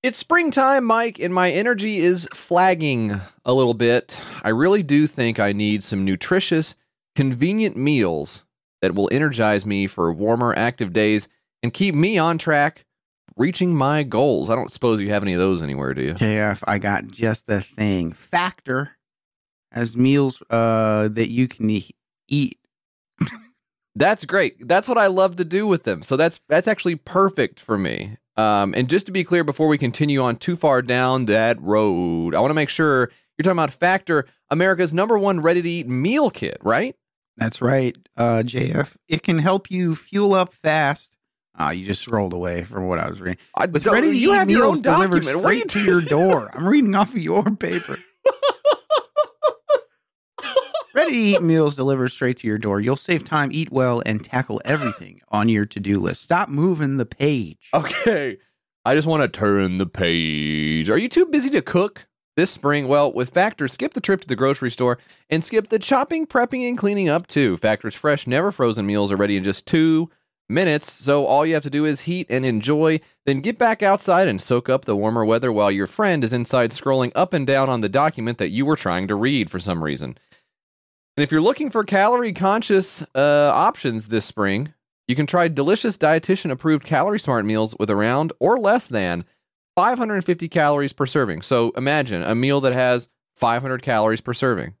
It's springtime, Mike, and my energy is flagging a little bit. I really do think I need some nutritious, convenient meals that will energize me for warmer, active days and keep me on track reaching my goals. I don't suppose you have any of those anywhere, do you? JF, I got just the thing. Factor as meals uh, that you can eat. That's great. That's what I love to do with them. So that's that's actually perfect for me. Um, and just to be clear, before we continue on too far down that road, I want to make sure you're talking about Factor, America's number one ready to eat meal kit, right? That's right, uh, JF. It can help you fuel up fast. Ah, you just rolled away from what I was reading. With ready to you eat meals delivered document. What are you straight to your door. I'm reading off of your paper. Ready to eat meals delivered straight to your door. You'll save time, eat well, and tackle everything on your to do list. Stop moving the page. Okay. I just want to turn the page. Are you too busy to cook this spring? Well, with Factor, skip the trip to the grocery store and skip the chopping, prepping, and cleaning up too. Factor's fresh, never frozen meals are ready in just two minutes. So all you have to do is heat and enjoy, then get back outside and soak up the warmer weather while your friend is inside scrolling up and down on the document that you were trying to read for some reason. And if you're looking for calorie conscious uh, options this spring, you can try delicious dietitian approved calorie smart meals with around or less than 550 calories per serving. So imagine a meal that has 500 calories per serving.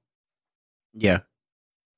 Yeah.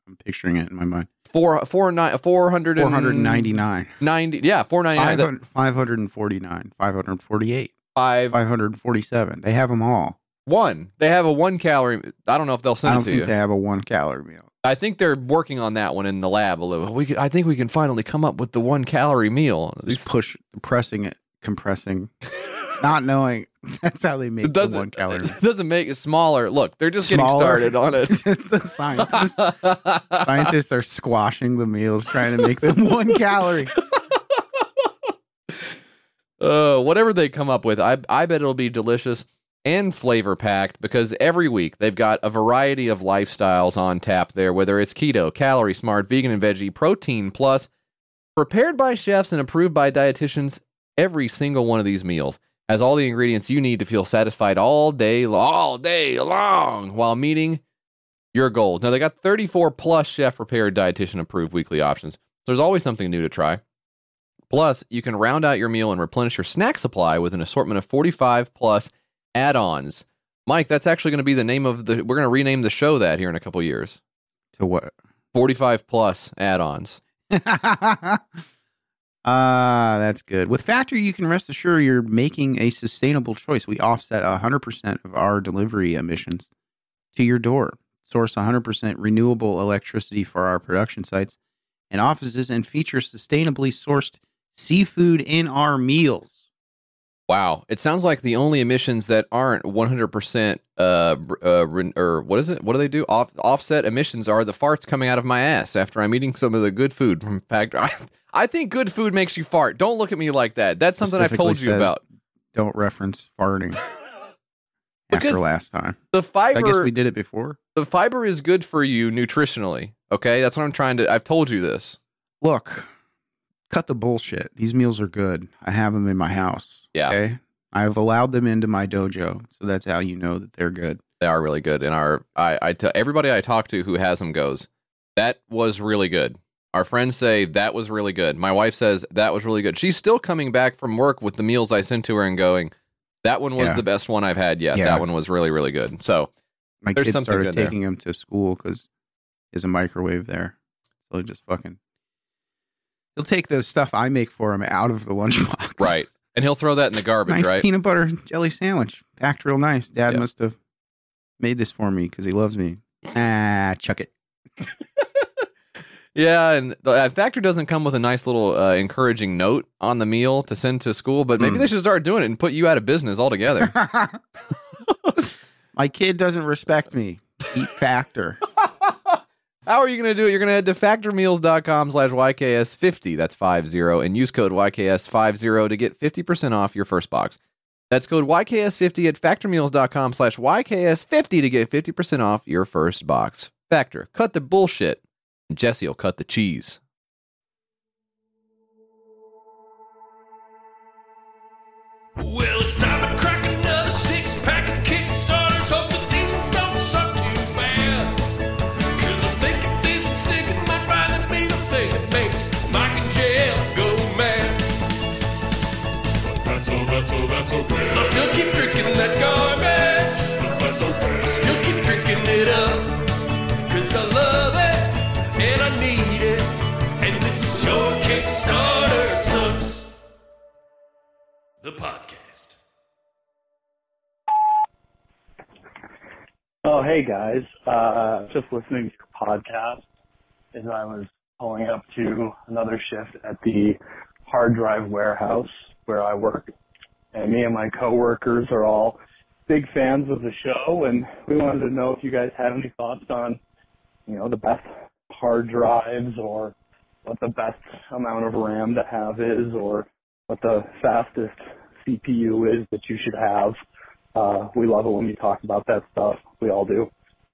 I'm picturing it in my mind. Four, four, nine, 400 499. 90, yeah, 499. that- 500 549. 548. Five, 547. They have them all. One. They have a one calorie. I don't know if they'll I send don't it to think you. they have a one calorie meal. I think they're working on that one in the lab a little. We could, I think we can finally come up with the one calorie meal. Just push, pressing it, compressing, not knowing. That's how they make It the one calorie. it doesn't make it smaller. Look, they're just getting started on it. The scientists. Scientists are squashing the meals, trying to make them one calorie. uh, whatever they come up with, I I bet it'll be delicious and flavor packed because every week they've got a variety of lifestyles on tap there, whether it's keto, calorie smart, vegan and veggie, protein plus, prepared by chefs and approved by dietitians. Every single one of these meals has all the ingredients you need to feel satisfied all day, all day long while meeting your goals. Now they got 34 plus chef prepared dietitian approved weekly options. So there's always something new to try. Plus, you can round out your meal and replenish your snack supply with an assortment of 45 plus add-ons. Mike, that's actually going to be the name of the we're going to rename the show that here in a couple years. To what? 45 plus add-ons. Ah, that's good. With Factor, you can rest assured you're making a sustainable choice. We offset 100% of our delivery emissions to your door. Source 100% renewable electricity for our production sites and offices and feature sustainably sourced seafood in our meals. Wow, it sounds like the only emissions that aren't 100% uh, uh re- or what is it? What do they do? Off, offset emissions are the farts coming out of my ass after I'm eating some of the good food from Factor. I, I think good food makes you fart. Don't look at me like that. That's something I've told you about. Don't reference farting Because after last time. The fiber I guess we did it before. the fiber is good for you nutritionally. Okay, that's what I'm trying to. I've told you this. Look, cut the bullshit. These meals are good. I have them in my house. Yeah. Okay. I've allowed them into my dojo, so that's how you know that they're good. They are really good. And our I I tell everybody I talk to who has them goes that was really good. Our friends say that was really good. My wife says that was really good. She's still coming back from work with the meals I sent to her and going, that one was Yeah. the best one I've had yet. Yeah. That one was really really good. So My There's kids something started good there. taking him to school because there's a microwave there, so just fucking. He'll take the stuff I make for him out of the lunchbox. right, and he'll throw that in the garbage. nice right. peanut butter jelly sandwich, packed real nice. Dad must have made this for me because he loves me. Ah, chuck it. Yeah, and the uh, factor doesn't come with a nice little uh, encouraging note on the meal to send to school, but maybe Mm. they should start doing it and put you out of business altogether. My kid doesn't respect me. Eat factor. How are you going to do it? You're going to head to factormeals.com slash YKS50. That's 50 and use code YKS50 to get 50% off your first box. That's code YKS50 at factormeals.com slash YKS50 to get 50% off your first box. Factor, cut the bullshit. And Jesse will cut the cheese. Well, The podcast. Oh, hey guys. Uh, just listening to your podcast as I was pulling up to another shift at the hard drive warehouse where I work. And me and my coworkers are all big fans of the show and we wanted to know if you guys had any thoughts on, you know, the best hard drives or what the best amount of RAM to have is or what the fastest CPU is that you should have. Uh, we love it when you talk about that stuff. We all do.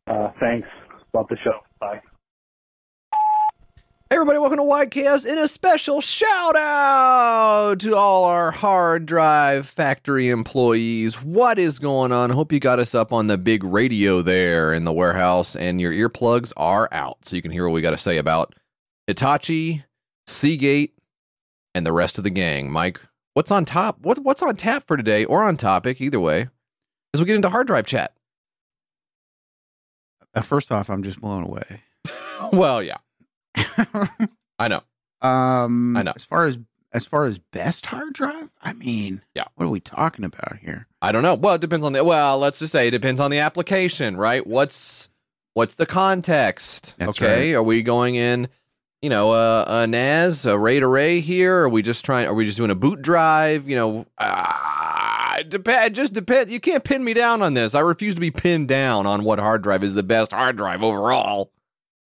Uh, thanks. Love the show. Bye. Everybody, welcome to Widecast and a special shout out to all our hard drive factory employees. What is going on? Hope you got us up on the big radio there in the warehouse and your earplugs are out so you can hear what we got to say about Hitachi, Seagate, and the rest of the gang. Mike, what's on top? What what's on tap for today or on topic either way? As we get into hard drive chat. Uh, first off, I'm just blown away. Well, yeah, I know. um, I know. As far as as far as best hard drive, I mean, Yeah. What are we talking about here? I don't know. Well, it depends on the well, let's just say it depends on the application, right? What's what's the context? That's okay. Are we going in, you know, uh, a NAS, a RAID array here? Are we just trying are we just doing a boot drive? You know, uh, it depend just depend you can't pin me down on this. I refuse to be pinned down on what hard drive is the best hard drive overall.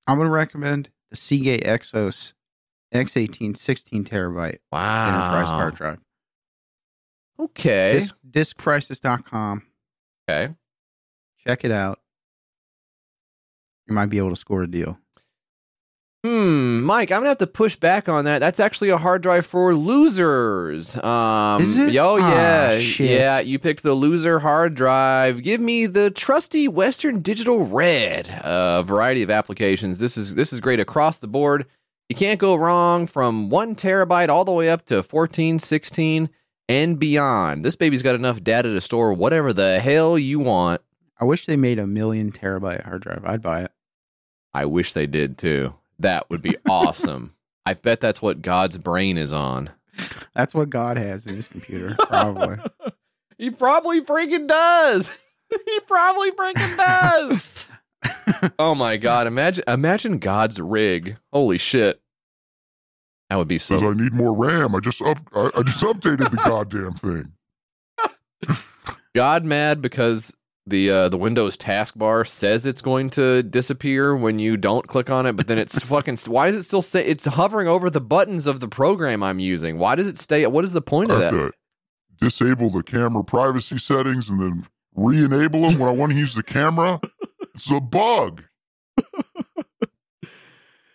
I'm going to recommend the Seagate Exos X18 16 terabyte Wow. enterprise hard drive. Okay. Disc, diskprices.com. okay. Check it out. You might be able to score a deal. Hmm, Mike, I'm gonna have to push back on that. That's actually a hard drive for losers. Um, Is it? Oh Ah, yeah, shit. yeah. You picked the loser hard drive. Give me the trusty Western Digital Red. A variety of applications. This is this is great across the board. You can't go wrong from one terabyte all the way up to 14, 16, and beyond. This baby's got enough data to store whatever the hell you want. I wish they made a million terabyte hard drive. I'd buy it. I wish they did too. That would be awesome. I bet that's what God's brain is on. That's what God has in his computer, probably. he probably freaking does. he probably freaking does. oh my god! Imagine, imagine God's rig. Holy shit! That would be Says so. I need more RAM. I just up I, I just updated the goddamn thing. God mad because the uh, the Windows taskbar says it's going to disappear when you don't click on it, but then it's fucking. Why does it still say it's hovering over the buttons of the program I'm using? Why does it stay? What is the point I of that? disable the camera privacy settings and then re-enable them when I want to use the camera. It's a bug.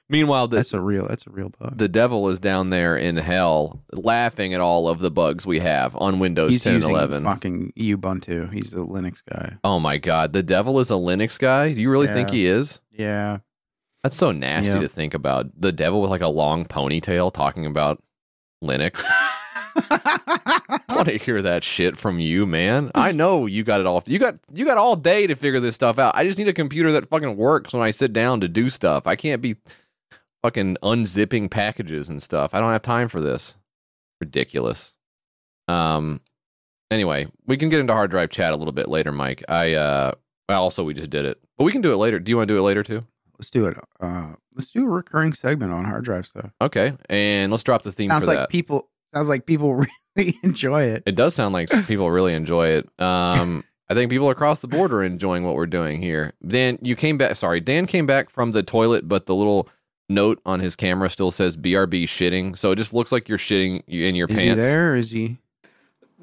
Meanwhile, the That's a real. That's a real bug. the devil is down there in hell laughing at all of the bugs we have on Windows He's 10 and 11. fucking Ubuntu. He's a Linux guy. Oh my god, the devil is a Linux guy? Do you really think he is? Yeah. That's so nasty Yeah. to think about. The devil with like a long ponytail talking about Linux. I want to hear that shit from you, man. I know you got it all. You got you got all day to figure this stuff out. I just need a computer that fucking works when I sit down to do stuff. I can't be fucking unzipping packages and stuff. I don't have time for this. Ridiculous. Um anyway, we can get into hard drive chat a little bit later, Mike. I uh also we just did it. But we can do it later. Do you want to do it later too? let's do it. Uh, let's do a recurring segment on hard drive stuff. Okay. And let's drop the theme Sounds like that. people. Sounds like people really enjoy it. It does sound like people really enjoy it. Um, I think people across the board are enjoying what we're doing here. Dan, you came back. Sorry, Dan came back from the toilet, but the little note on his camera still says "BRB shitting," so it just looks like you're shitting in your Is he pants. there? Or is he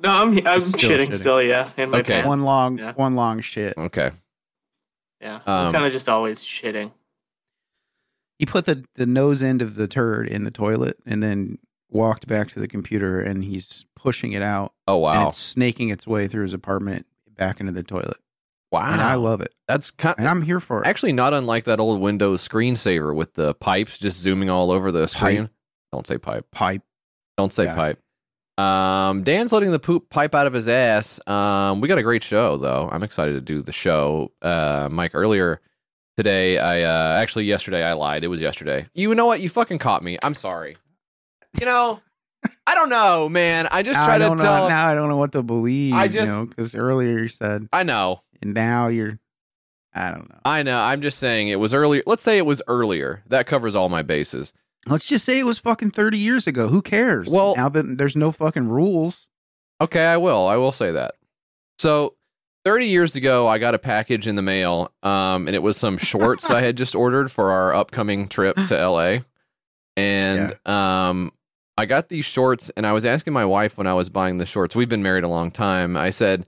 No, I'm I'm Still shitting, shitting. still, yeah, in my Okay. pants. one long, Yeah. one long shit? Okay. Yeah, Um, I'm kind of just always shitting. He put the the nose end of the turd in the toilet and then walked back to the computer and he's pushing it out Oh and wow! it's snaking its way through his apartment back into the toilet. Wow. And I love it. That's kind. And I'm here for it. Actually, not unlike that old Windows screensaver with the pipes just zooming all over the screen. Don't say pipe. Pipe. Don't say Yeah. pipe. Um, Dan's letting the poop pipe out of his ass. Um, we got a great show though. I'm excited to do the show. Uh, Mike, earlier today, I uh, actually yesterday I lied. It was yesterday. You know what? You fucking caught me. I'm sorry. You know, I don't know, man. I just Now try I to don't tell. Now I don't know what to believe. I just- just, you know, because earlier you said, I know. And now you're. I don't know. I know. I'm just saying it was earlier. Let's say it was earlier. That covers all my bases. Let's just say it was fucking thirty years ago. Who cares? Well- now that there's no fucking rules. Okay, I will. I will say that. So, 30 years ago, I got a package in the mail, um, and it was some shorts I had just ordered for our upcoming trip to LA. And um, I got these shorts, and I was asking my wife when I was buying the shorts. We've been married a long time. I said,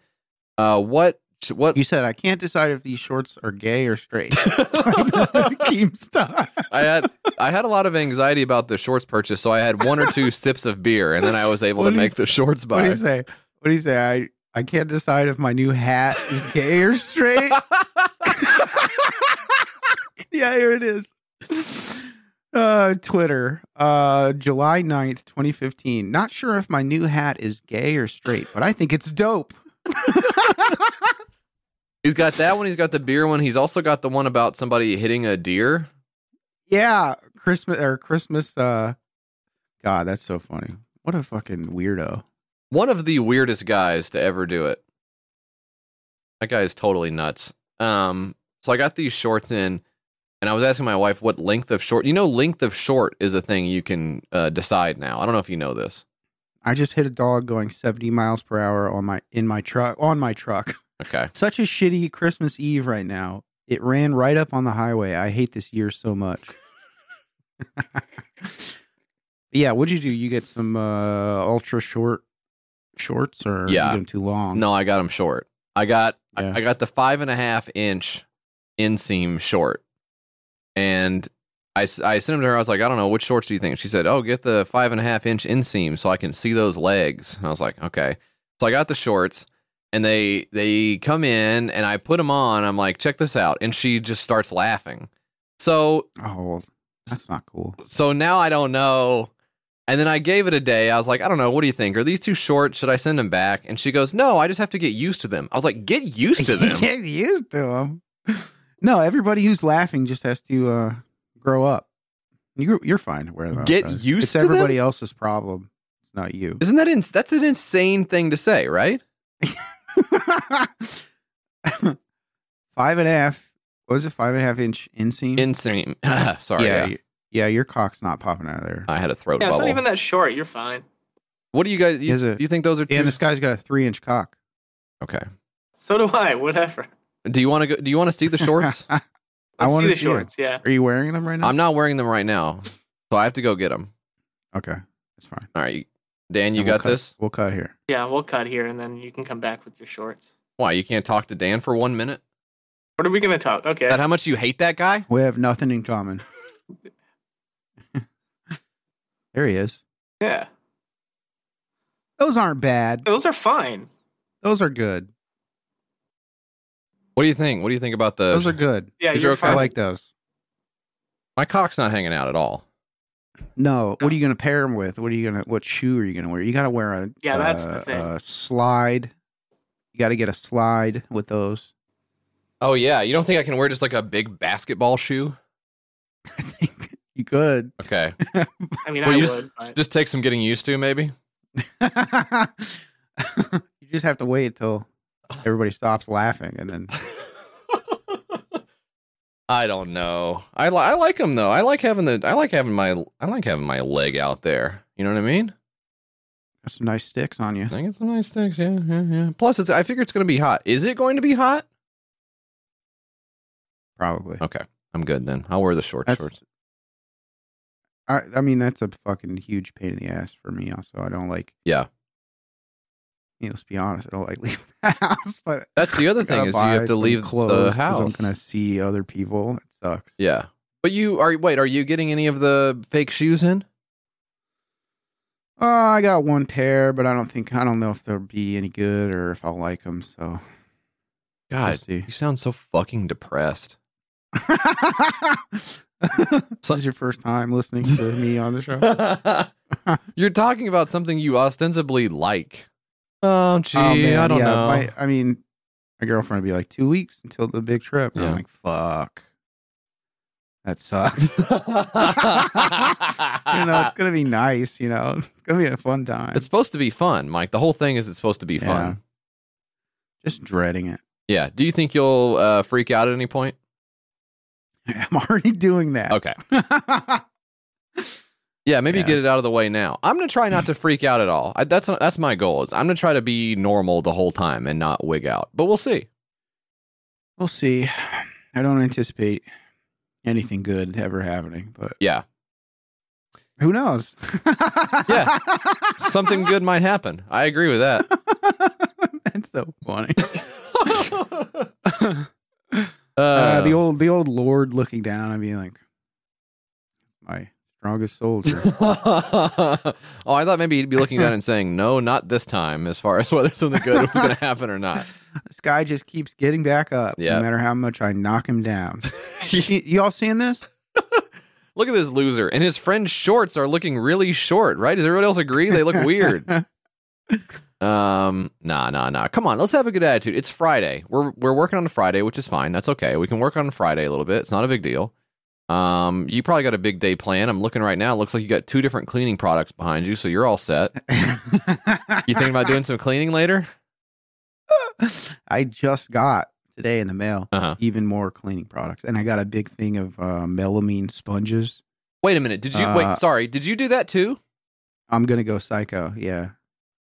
uh, "What? What?" You said I can't decide if these shorts are gay or straight. Keemstar. I had I had a lot of anxiety about the shorts purchase, so I had one or two sips of beer, and then I was able What to make the shorts What do buy. you say? What do you say? I I can't decide if my new hat is gay or straight. yeah, here it is. Uh, Twitter, uh, July 9th, 2015. Not sure if my new hat is gay or straight, but I think it's dope. He's got that one. He's got the beer one. He's also got the one about somebody hitting a deer. Yeah, Christmas or Christmas. Uh, God, that's so funny. What a fucking weirdo. One of the weirdest guys to ever do it. That guy is totally nuts. Um, so I got these shorts in, and I was asking my wife what length of short. You know, length of short is a thing you can uh, decide now. I don't know if you know this. I just hit a dog going 70 miles per hour on my in my truck on my truck. Okay. Such a shitty Christmas Eve right now. It ran right up on the highway. I hate this year so much. yeah, what'd you do? You get some uh ultra short shorts or Yeah. you get them too long? No, I got them short. I got Yeah. I, I got the five and a half inch inseam short, and I, I sent them to her. I was like, I don't know which shorts do you think? She said, Oh, get the five and a half inch inseam so I can see those legs. And I was like, Okay. So I got the shorts, and they they come in, and I put them on. I'm like, Check this out, and she just starts laughing. So Oh, well, that's not cool. so now I don't know. And then I gave it a day. I was like, I don't know. What do you think? Are these too short? Should I send them back? And she goes, No, I just have to get used to them. I was like, Get used to them. Get used to them. No, everybody who's laughing just has to uh grow up. You're you're fine to wear. Get outside. used it's to them? everybody else's problem. It's not you. Isn't that ins- that's an insane thing to say, right? five and a half. What was it? Five and a half inch inseam. Insane. Sorry, yeah, yeah. yeah, Your cock's not popping out of there. I had a throat Yeah, it's not even that short. You're fine. what do you guys? You, Is it- you think those are too? and this guy's got a three inch cock. okay. So do I. Whatever. Do you want to go? Do you want to see the shorts? I Let's want see to the shorts. Yeah. Are you wearing them right now? I'm not wearing them right now, so I have to go get them. Okay, that's fine. All right, Dan, you And we'll got cut- this. We'll cut here. Yeah, we'll cut here and then you can come back with your shorts. Why you can't talk to Dan for one minute? What are we gonna talk? Okay. That how much you hate that guy? We have nothing in common. there he is. Yeah. Those aren't bad. Those are fine. Those are good. What do you think? What do you think about the? Those are good. Yeah, These you're are okay. I like those. My cock's not hanging out at all. No, what are you going to pair them with? What are you going to? What shoe are you going to wear? You got to wear a Yeah, that's the uh, thing. a slide. You got to get a slide with those. Oh yeah, you don't think I can wear just like a big basketball shoe? I think you could. Okay, I mean, Well, I you just- would, but just take some getting used to, maybe. you just have to wait until everybody stops laughing, and then I don't know. I li- I like them though. I like having the I like having my I like having my leg out there. You know what I mean? got some nice sticks on you. I get some nice sticks. Yeah, yeah, yeah. Plus, it's I figure it's going to be hot. Is it going to be hot? Probably. Okay, I'm good then. I'll wear the short That's- shorts. I, I mean, that's a fucking huge pain in the ass for me. Also, I don't like. Yeah. You know, let's be honest. I don't like leaving the house, but That's the other thing is you have to leave clothes the 'cause I'm gonna see other people. It sucks. Yeah, but you are wait. Are you getting any of the fake shoes in? Uh, I got one pair, but I don't think I don't know if they'll be any good or if I'll like them. So God, see. you sound so fucking depressed. this is your first time listening to me on the show. You're talking about something you ostensibly like. Oh, gee, Oh, man, I don't yeah, know. My, I mean, my girlfriend would be like two weeks until the big trip. Yeah. I'm like, fuck, that sucks. you know, it's gonna be nice. You know, it's gonna be a fun time. it's supposed to be fun, Mike. The whole thing is it's supposed to be fun. just dreading it. Yeah. Do you think you'll uh, freak out at any point? I'm already doing that. Okay. Yeah, maybe Yeah. get it out of the way now. I'm gonna try not to freak out at all. I, that's that's my goal. Is I'm gonna try to be normal the whole time and not wig out. But we'll see. We'll see. I don't anticipate anything good ever happening, but Yeah, who knows? Yeah. something good might happen. I agree with that. That's so funny. Uh, Uh, the old the old lord looking down and being like, my strongest soldier. oh, I thought maybe he'd be looking down and saying, "No, not this time." As far as whether something good was going to happen or not. this guy just keeps getting back up, Yeah. no matter how much I knock him down. you, you all seeing this? Look at this loser, and his friend's shorts are looking really short. Right? Does everyone else agree? They look weird. Um, nah, nah, nah. Come on, let's have a good attitude. It's Friday. We're we're working on a Friday, which is fine. That's okay. We can work on a Friday a little bit. It's not a big deal. Um, you probably got a big day plan. I'm looking right now. It looks like you got two different cleaning products behind you, so you're all set. You thinking about doing some cleaning later? I just got today in the mail Uh-huh. even more cleaning products, and I got a big thing of uh, melamine sponges. Wait a minute. Did you Uh, wait? Sorry. Did you do that too? I'm gonna go psycho. Yeah,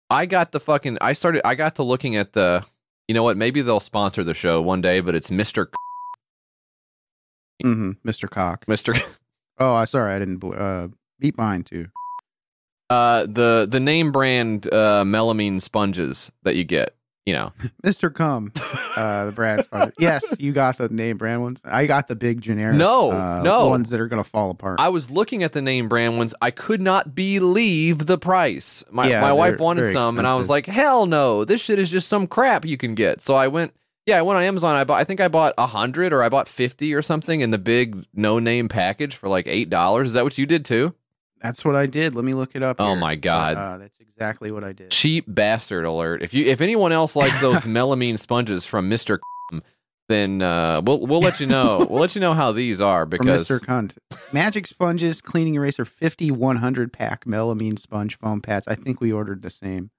I got the fucking. I started. I got to looking at the. You know what? Maybe they'll sponsor the show one day, but it's Mister hmm Mr. Cock. Mister. Oh, I sorry, I didn't uh, beat mine too. Uh, the the name brand uh melamine sponges that you get. You know. Mr. Cum, uh, the brand sponsor. yes, you got the name brand ones. I got the big generic. No, uh, no. ones that are gonna fall apart. I was looking at the name brand ones. I could not believe the price. My Yeah, my wife wanted some, and I was like, "Hell no! This shit is just some crap you can get." So I went. Yeah, I went on Amazon. I bought. I think I bought a hundred or I bought fifty or something in the big no name package for like eight dollars. Is that what you did too? That's what I did. Let me look it up. Oh here. my God. Uh, that's exactly what I did. Cheap bastard alert! If you if anyone else likes those melamine sponges from Mister, then uh, we'll we'll let you know. We'll let you know how these are because Mr. Cunt. Magic Sponges Cleaning Eraser 50 100 pack melamine sponge foam pads. I think we ordered the same.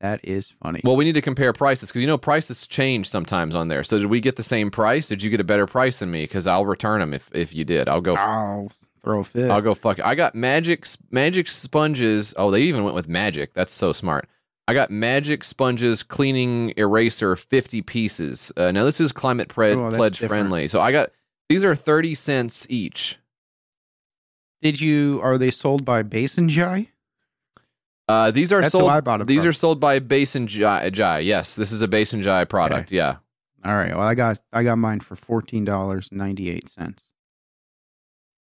That is funny. Well, we need to compare prices because you know prices change sometimes on there. So did we get the same price? Did you get a better price than me? Because I'll return them if if you did. I'll go. I'll throw a fit. I'll go fuck. it. I got magic magic sponges. Oh, they even went with magic. That's so smart. I got magic sponges cleaning eraser fifty pieces. Uh, now this is climate pre- oh, pledge different. friendly. So I got these are thirty cents each. Did you? Are they sold by Basin Jai? Uh, these are That's sold. I bought these from. are sold by Basin Jai. Jai. Yes, this is a Basin Jai product. Yeah. All right. Well, I got I got mine for fourteen dollars ninety eight cents.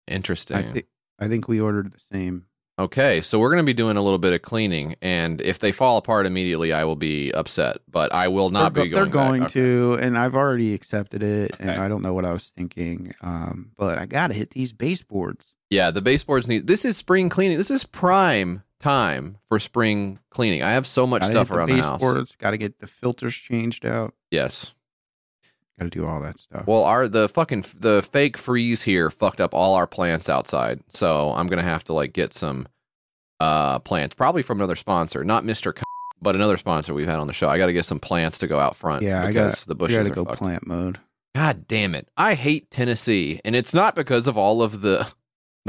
Interesting. I think I think we ordered the same. Okay, so we're going to be doing a little bit of cleaning, and if they fall apart immediately, I will be upset. But I will not they're, be going. They're going back. to, and I've already accepted it, and I don't know what I was thinking. Um, but I got to hit these baseboards. Yeah, the baseboards need. This is spring cleaning. This is prime time for spring cleaning. I have so much Gotta stuff around the house. baseboards. Got to get the filters changed out. Yes. Got to do all that stuff. Well, our the fucking the fake freeze here fucked up all our plants outside, so I'm gonna have to like get some uh plants, probably from another sponsor, not Mister, C- but another sponsor we've had on the show. I got to get some plants to go out front. yeah, I because got the bushes got to are go fucked. plant mode. God damn it. I hate Tennessee. And it's not because of all of the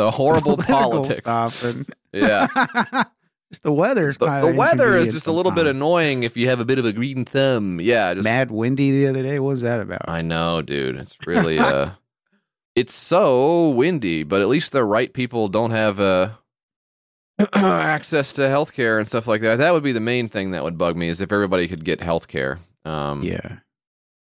the horrible politics. and- Yeah. just the weather's The, kind the weather is just a little bit annoying if you have a bit of a green thumb. Yeah, just Mad windy the other day. What was that about? I know, dude. It's really uh it's so windy, but at least the right people don't have uh access to healthcare and stuff like that. That would be the main thing that would bug me is if everybody could get healthcare. Um yeah.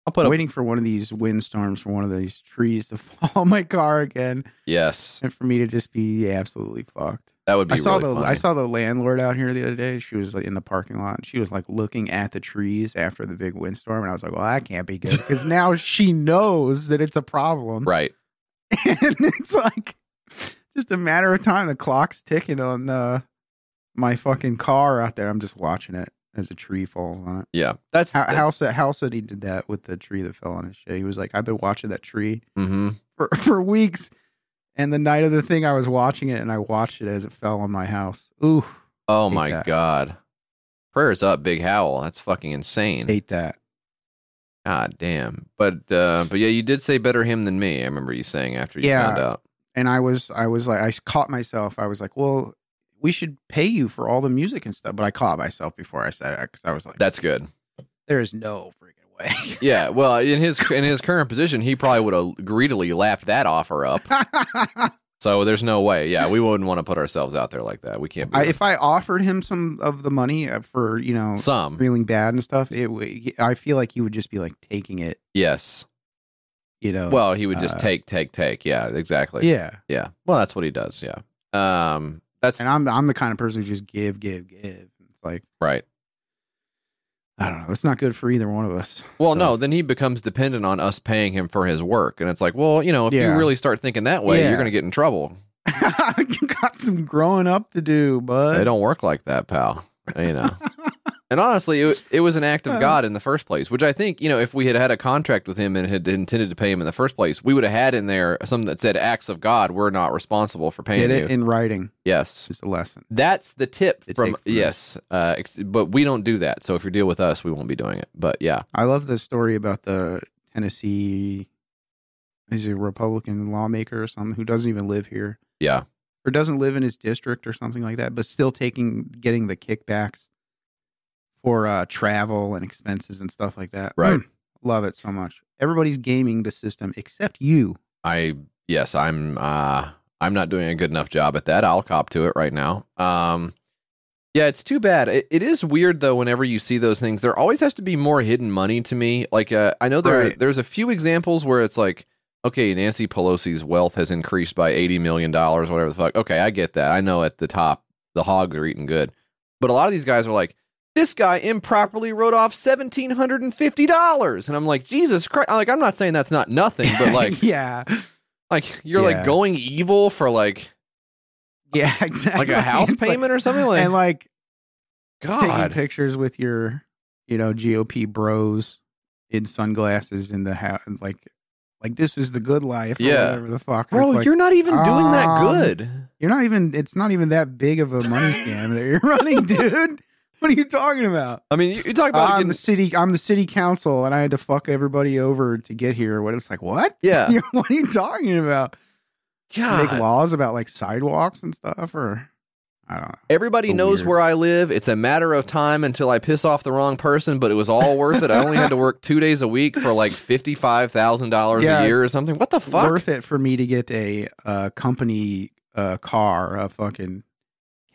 I'll put I'm up waiting for one of these windstorms for one of these trees to fall on my car again, yes. and for me to just be absolutely fucked. That would be I saw really the funny. I saw the landlord out here the other day. She was like in the parking lot. And she was like looking at the trees after the big windstorm, and I was like, "Well, that can't be good because now she knows that it's a problem." right. and it's like just a matter of time. The clock's ticking on uh, my fucking car out there. I'm just watching it as a tree falls on it. Yeah, that's, How, that's how said how said he did that with the tree that fell on his shit. He was like, I've been watching that tree hmm for for weeks, and the night of the thing, I was watching it, and I watched it as it fell on my house. Ooh, Oh my that. god. Prayers up, Big Howell. That's fucking insane. hate that. God damn. But uh but yeah, you did say better him than me. I remember you saying after you Yeah. found out. And I was I was like I caught myself. I was like, well, we should pay you for all the music and stuff. But I caught myself before I said it because I was like, That's good. there is no freaking way. Yeah, well, in his in his current position, he probably would have greedily lapped that offer up. So there's no way. Yeah, we wouldn't want to put ourselves out there like that. We can't. Be I, if I offered him some of the money uh, for you know some, feeling bad and stuff, it would. I feel like he would just be like taking it. yes. You know. Well, he would just Uh, take, take, take. Yeah, exactly. yeah. yeah. Well, that's what he does. Yeah. Um, that's And I'm I'm the kind of person who just give, give, give. It's like right. I don't know. It's not good for either one of us. Well, So- no, then he becomes dependent on us paying him for his work, and it's like, well, you know, if Yeah. you really start thinking that way, Yeah. you're going to get in trouble. you got some growing up to do, bud. They don't work like that, pal. You know. and honestly, it, it was an act of Uh. God in the first place, which I think, you know, if we had had a contract with him and had intended to pay him in the first place, we would have had in there something that said acts of God. We're not responsible for paying Get you. it in writing yes. is the lesson. That's the tip To from take from yes, uh, ex- but we don't do that. So if you deal with us, we won't be doing it. But yeah, I love the story about the Tennessee. Is a Republican lawmaker or something who doesn't even live here yeah, or doesn't live in his district or something like that, but still taking getting the kickbacks for uh, travel and expenses and stuff like that. Right. Mm, love it so much. Everybody's gaming the system except you. I yes, I'm uh I'm not doing a good enough job at that. I'll cop to it right now. Um yeah, it's too bad. It, it is weird though whenever you see those things. There always has to be more hidden money to me. Like uh, I know there Right. there's a few examples where it's like okay, Nancy Pelosi's wealth has increased by 80 million dollars whatever the fuck. Okay, I get that. I know at the top the hogs are eating good. But a lot of these guys are like this guy improperly wrote off seventeen hundred and fifty dollars, and I'm like, Jesus Christ! Like, I'm not saying that's not nothing, but like, yeah, like you're Yeah. like going evil for like yeah, exactly. like a house It's like- payment or something. Like and like taking God, pictures with your, you know, GOP bros in sunglasses in the house, like, like this is the good life. Or Yeah. whatever the fuck. bro, like, you're not even doing that um, good. you're not even. It's not even that big of a money scam that you're running, dude. What are you talking about? I mean, you, talk about I'm getting, the city. I'm the city council, and I had to fuck everybody over to get here. What it's like? What? yeah, what are you talking about? God. Make laws about like sidewalks and stuff, or I don't know. Everybody knows weird. where I live. It's a matter of time until I piss off the wrong person, but it was all worth it. I only had to work two days a week for like fifty five thousand dollars a year or something. What the fuck? worth it for me to get a uh, company uh, car, a fucking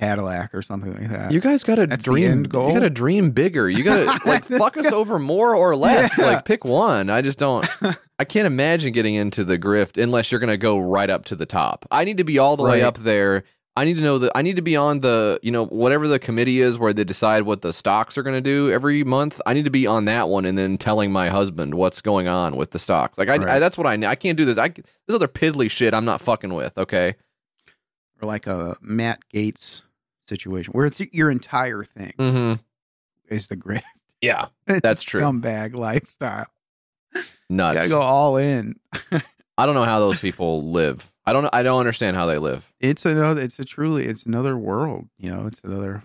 Cadillac or something like that. You guys got to That's the dream. end goal? You got to dream bigger. You got to like fuck us over more or less. Yeah. Like pick one. I just don't. I can't imagine getting into the grift unless you're going to go right up to the top. I need to be all the way Right. up there. I need to know that I need to be on the you know whatever the committee is where they decide what the stocks are going to do every month. I need to be on that one and then telling my husband what's going on with the stocks. Like I, Right. I that's what I I can't do this. I this other piddly shit I'm not fucking with. Okay. or like a Matt Gaetz situation where it's your entire thing Mm-hmm. is the grift. Yeah. That's true. Scumbag lifestyle. You Nuts. gotta go all in. I don't know how those people live. I don't. I don't understand how they live. It's another. It's a truly. It's another world. You know. It's another.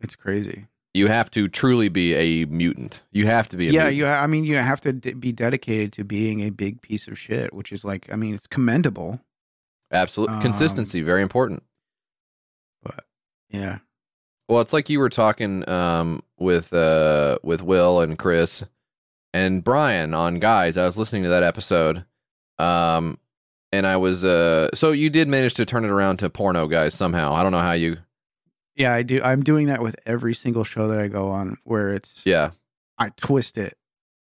It's crazy. You have to truly be a mutant. You have to be. A yeah. mutant. You. I mean, you have to d- be dedicated to being a big piece of shit, which is like. I mean, it's commendable. absolutely Um, consistency very important. Yeah. Well, it's like you were talking um, with uh, with Will and Chris and Brian on guys. I was listening to that episode, um, and I was uh, so you did manage to turn it around to porno guys somehow. I don't know how you. Yeah, I do. I'm doing that with every single show that I go on, where it's Yeah, I twist it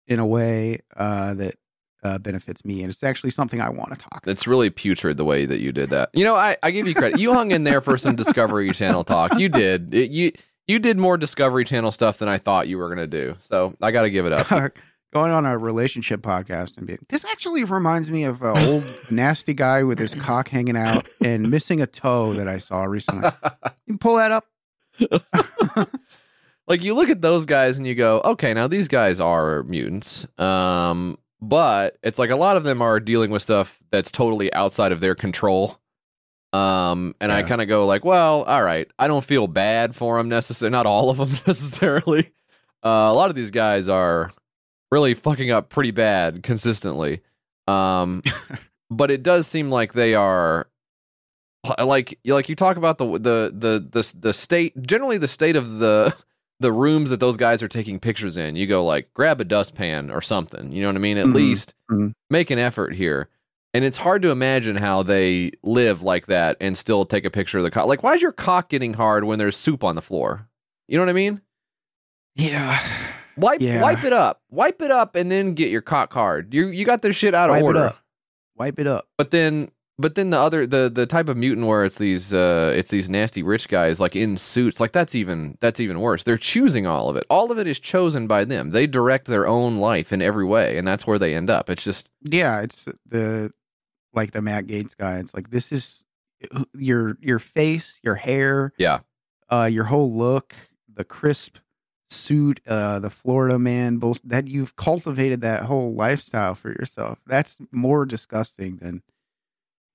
in a way uh, that uh, benefits me, and it's actually something I want to talk. about. it's really putrid the way that you did that. You know, I, I give you credit. You hung in there for some Discovery Channel talk. You did. It, you you did more Discovery Channel stuff than I thought you were gonna do. So I got to give it up. going on a relationship podcast and being this actually reminds me of an old nasty guy with his cock hanging out and missing a toe that I saw recently. You pull that up. like you look at those guys and you go, okay, now these guys are mutants. Um, but it's like a lot of them are dealing with stuff that's totally outside of their control. Um, and I kind of go like, well, all right, I don't feel bad for them necessarily. Not all of them necessarily. Uh, a lot of these guys are really fucking up pretty bad consistently. Um, but it does seem like they are like like you talk about the the the the the state generally the state of the the rooms that those guys are taking pictures in. You go like grab a dustpan or something. You know what I mean? At Mhm. least Mhm. make an effort here. And it's hard to imagine how they live like that and still take a picture of the cock. Like, why is your cock getting hard when there's soup on the floor? You know what I mean? Yeah. Wipe Yeah. wipe it up. Wipe it up and then get your cock hard. You you got this shit out of Wipe it order. up. Wipe it up. But then but then the other the the type of mutant where it's these uh it's these nasty rich guys like in suits, like that's even that's even worse. They're choosing all of it. All of it is chosen by them. They direct their own life in every way, and that's where they end up. It's just Yeah, it's the like the Matt Gaetz guy. It's like this is your your face, your hair, Yeah. uh, your whole look, the crisp suit, uh, the Florida man, bull- that you've cultivated that whole lifestyle for yourself. That's more disgusting than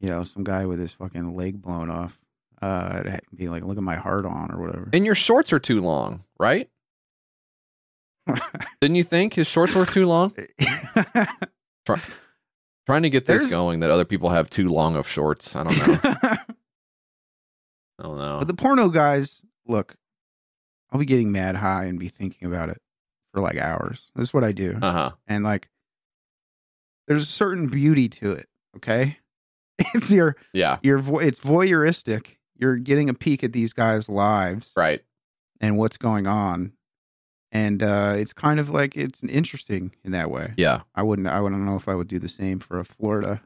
you know some guy with his fucking leg blown off, uh, being like, "Look at my heart on" or whatever. and your shorts are too long, right? Didn't you think his shorts were too long? Trying to get this There's- going that other people have too long of shorts. I don't know. I don't know. But the porno guys, look, I'll be getting mad high and be thinking about it for like hours. That's what I do. Uh huh. and like, there's a certain beauty to it. Okay, it's your Yeah. your vo- it's voyeuristic. You're getting a peek at these guys' lives Right. and what's going on, and uh, it's kind of like it's interesting in that way. Yeah. I wouldn't. I wouldn't know if I would do the same for a Florida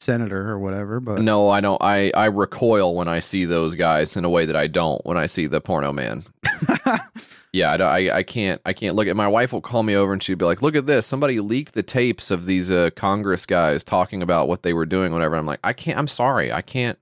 senator or whatever. But No, I don't. I I recoil when I see those guys in a way that I don't when I see the porno man. Yeah, I, don't- I, I can't I can't look at my wife will call me over and she'd be like, "Look at this! Somebody leaked the tapes of these uh, Congress guys talking about what they were doing, whatever." I'm like, I can't. I'm sorry, I can't.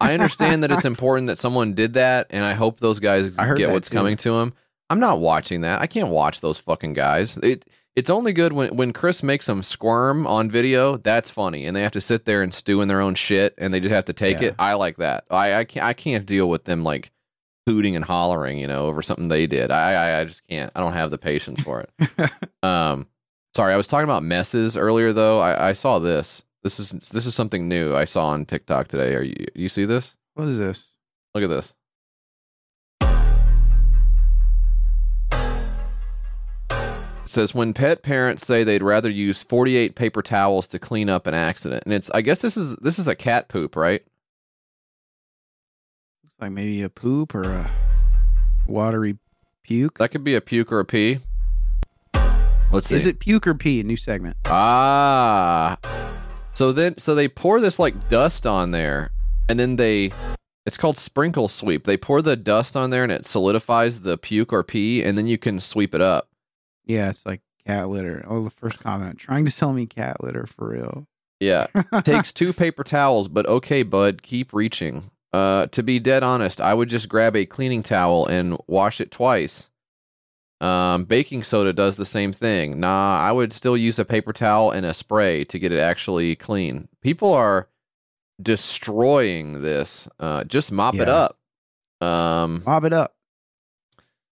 I understand that it's important that someone did that, and I hope those guys get what's too. coming to them. I'm not watching that. I can't watch those fucking guys. It it's only good when when Chris makes them squirm on video. That's funny, and they have to sit there and stew in their own shit, and they just have to take Yeah. it. I like that. I I can't I can't deal with them like hooting and hollering, you know, over something they did. I, I I just can't. I don't have the patience for it. um, sorry, I was talking about messes earlier though. I, I saw this. This is this is something new I saw on TikTok today. Are you you see this? what is this? Look at this. It says when pet parents say they'd rather use 48 paper towels to clean up an accident. And it's I guess this is this is a cat poop, right? Like maybe a poop or a watery puke. That could be a puke or a pee. Let's see. Is it puke or pee? New segment. Ah. So then so they pour this like dust on there and then they it's called sprinkle sweep. They pour the dust on there and it solidifies the puke or pee and then you can sweep it up. Yeah, it's like cat litter. Oh, the first comment. Trying to sell me cat litter for real. Yeah. Takes two paper towels, but okay, bud, keep reaching. Uh to be dead honest, I would just grab a cleaning towel and wash it twice. Um baking soda does the same thing. Nah, I would still use a paper towel and a spray to get it actually clean. People are destroying this. Uh just mop it up. Um Mob it up.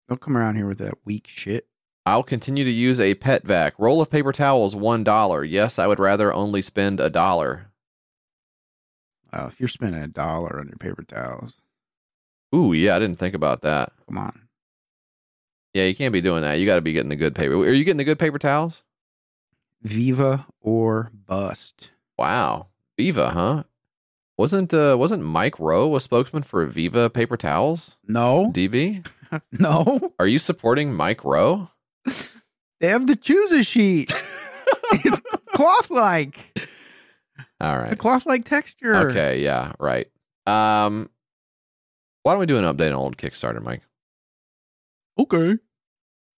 Don't come around here with that weak shit. I'll continue to use a pet vac. Roll of paper towels, one dollar. Yes, I would rather only spend a dollar. Uh, if you're spending a dollar on your paper towels, Ooh, yeah, I didn't think about that. come on. Yeah, you can't be doing that. You got to be getting the good paper. Are you getting the good paper towels? Viva or bust. Wow, Viva, huh? Wasn't uh wasn't Mike Rowe a spokesman for Viva paper towels? No, DV, no. are you supporting Mike Rowe? They have the choose a sheet. it's cloth like. All A cloth like texture. Okay. Yeah. Right. Um, why don't we do an update on old Kickstarter, Mike? Okay.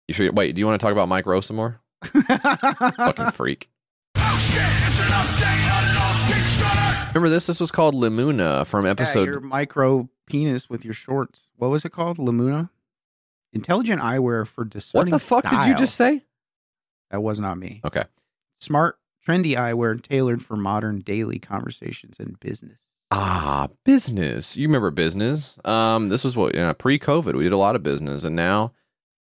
You sure? Wait. Do you want to talk about Mike Rowe some more? Fucking freak. Oh shit, it's an update on an off Kickstarter. Remember this? This was called Limuna from episode Yeah, your micro penis with your shorts. What was it called? Lamuna? Intelligent eyewear for what discerning the fuck did you just say? That was not me. Okay. Smart, trendy eyewear tailored for modern daily conversations and business. Ah, business. You remember business? Um, this was what you know, pre-COVID. We did a lot of business, and now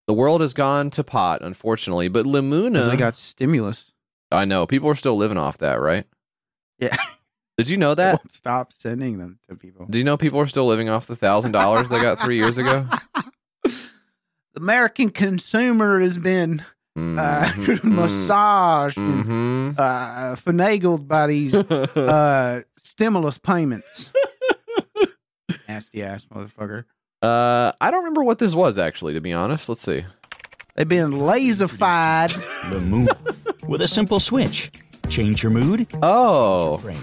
the world has gone to pot, unfortunately. But Limuna, they got stimulus. I know people are still living off that, right? Yeah. Did you know that? Stop sending them to people. Do you know people are still living off the thousand dollars they got three years ago? the American consumer has been uh, Mhm, massaged and mhm. uh, finagled by these uh, stimulus payments. Nasty ass motherfucker. Uh, I don't remember what this was actually. To be honest, let's see. They've been laserfied. The moon. With a simple switch. Change your mood. Oh, Frame.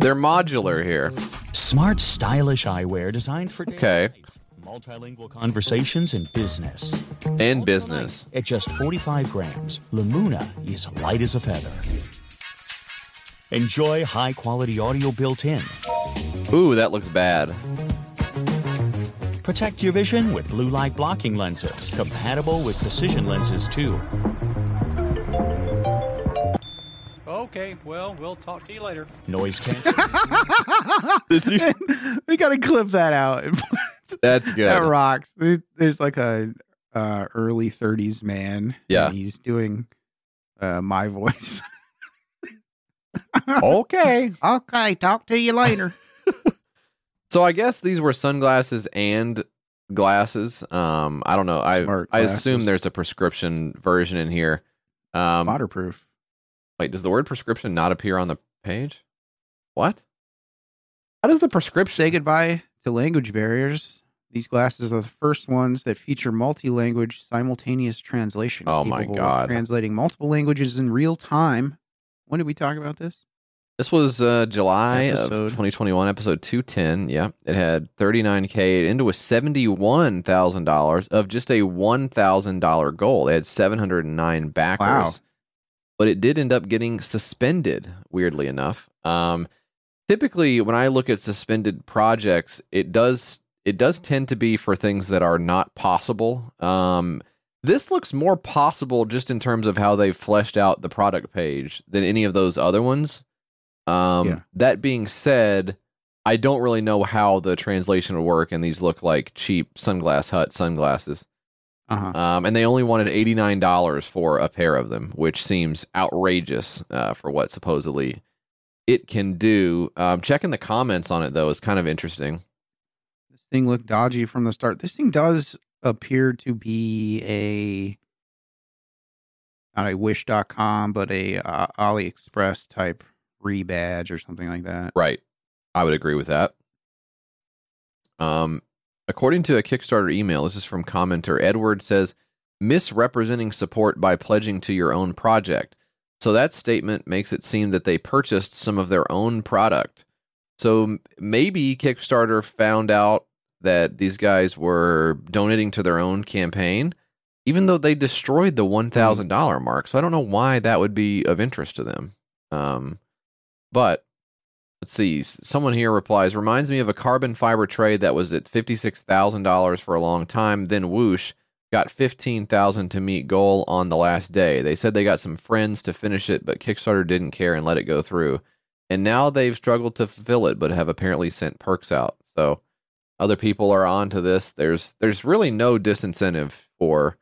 they're modular here. Smart, stylish eyewear designed for Okay. life. Multilingual conversations in business. And business. At just 45 grams, Lamuna is light as a feather. Enjoy high quality audio built in. Ooh, that looks bad. Protect your vision with blue light blocking lenses, compatible with precision lenses too. Okay, well, we'll talk to you later. Noise cancellation. we got to clip that out. That's good. that rocks. There's, there's like a uh, early 30s man. Yeah. and he's doing uh, my voice. okay. okay, talk to you later. So I guess these were sunglasses and glasses. Um, I don't know. I Smart I glasses. assume there's a prescription version in here. Um, Waterproof. Wait, does the word prescription not appear on the page? What? How does the prescription? Say goodbye to language barriers. These glasses are the first ones that feature multi-language simultaneous translation. Oh my God. Translating multiple languages in real time. When did we talk about this? This was uh, July of 2021, episode 210. Yeah, it had 39k into a 71 thousand dollars of just a one thousand dollar goal. They had 709 backers, Wow. But it did end up getting suspended. Weirdly enough, um, typically when I look at suspended projects, it does it does tend to be for things that are not possible. Um, this looks more possible just in terms of how they've fleshed out the product page than any of those other ones. Um, Yeah. That being said, I don't really know how the translation would work, and these look like cheap Sunglass Hut sunglasses. Uh-huh. Um, and they only wanted eighty nine dollars for a pair of them, which seems outrageous uh, for what supposedly it can do. Um, checking the comments on it though is kind of interesting. This thing looked dodgy from the start. This thing does appear to be a not a wish.com but a uh, AliExpress type rebadge or something like that. Right. I would agree with that. Um, according to a Kickstarter email, this is from commenter Edward says, misrepresenting support by pledging to your own project. So that statement makes it seem that they purchased some of their own product. So maybe Kickstarter found out that these guys were donating to their own campaign, even though they destroyed the one thousand dollar mark. So I don't know why that would be of interest to them. Um, but let's see. Someone here replies, reminds me of a carbon fiber trade that was at fifty six thousand dollars for a long time. Then whoosh, got fifteen thousand to meet goal on the last day. They said they got some friends to finish it, but Kickstarter didn't care and let it go through. And now they've struggled to fulfill it, but have apparently sent perks out. So other people are onto this. There's there's really no disincentive for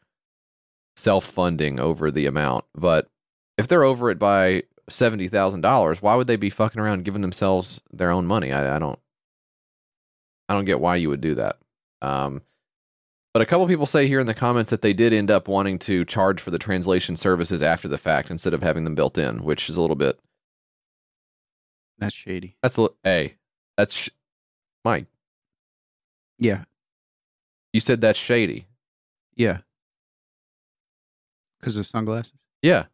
self funding over the amount. But if they're over it by seventy thousand dollars, why would they be fucking around giving themselves their own money? I, I don't I don't get why you would do that. Um but a couple people say here in the comments that they did end up wanting to charge for the translation services after the fact instead of having them built in, which is a little bit That's shady. that's a hey, that's sh- Mike. Yeah. You said that's shady. Yeah. Cuz of sunglasses. Yeah,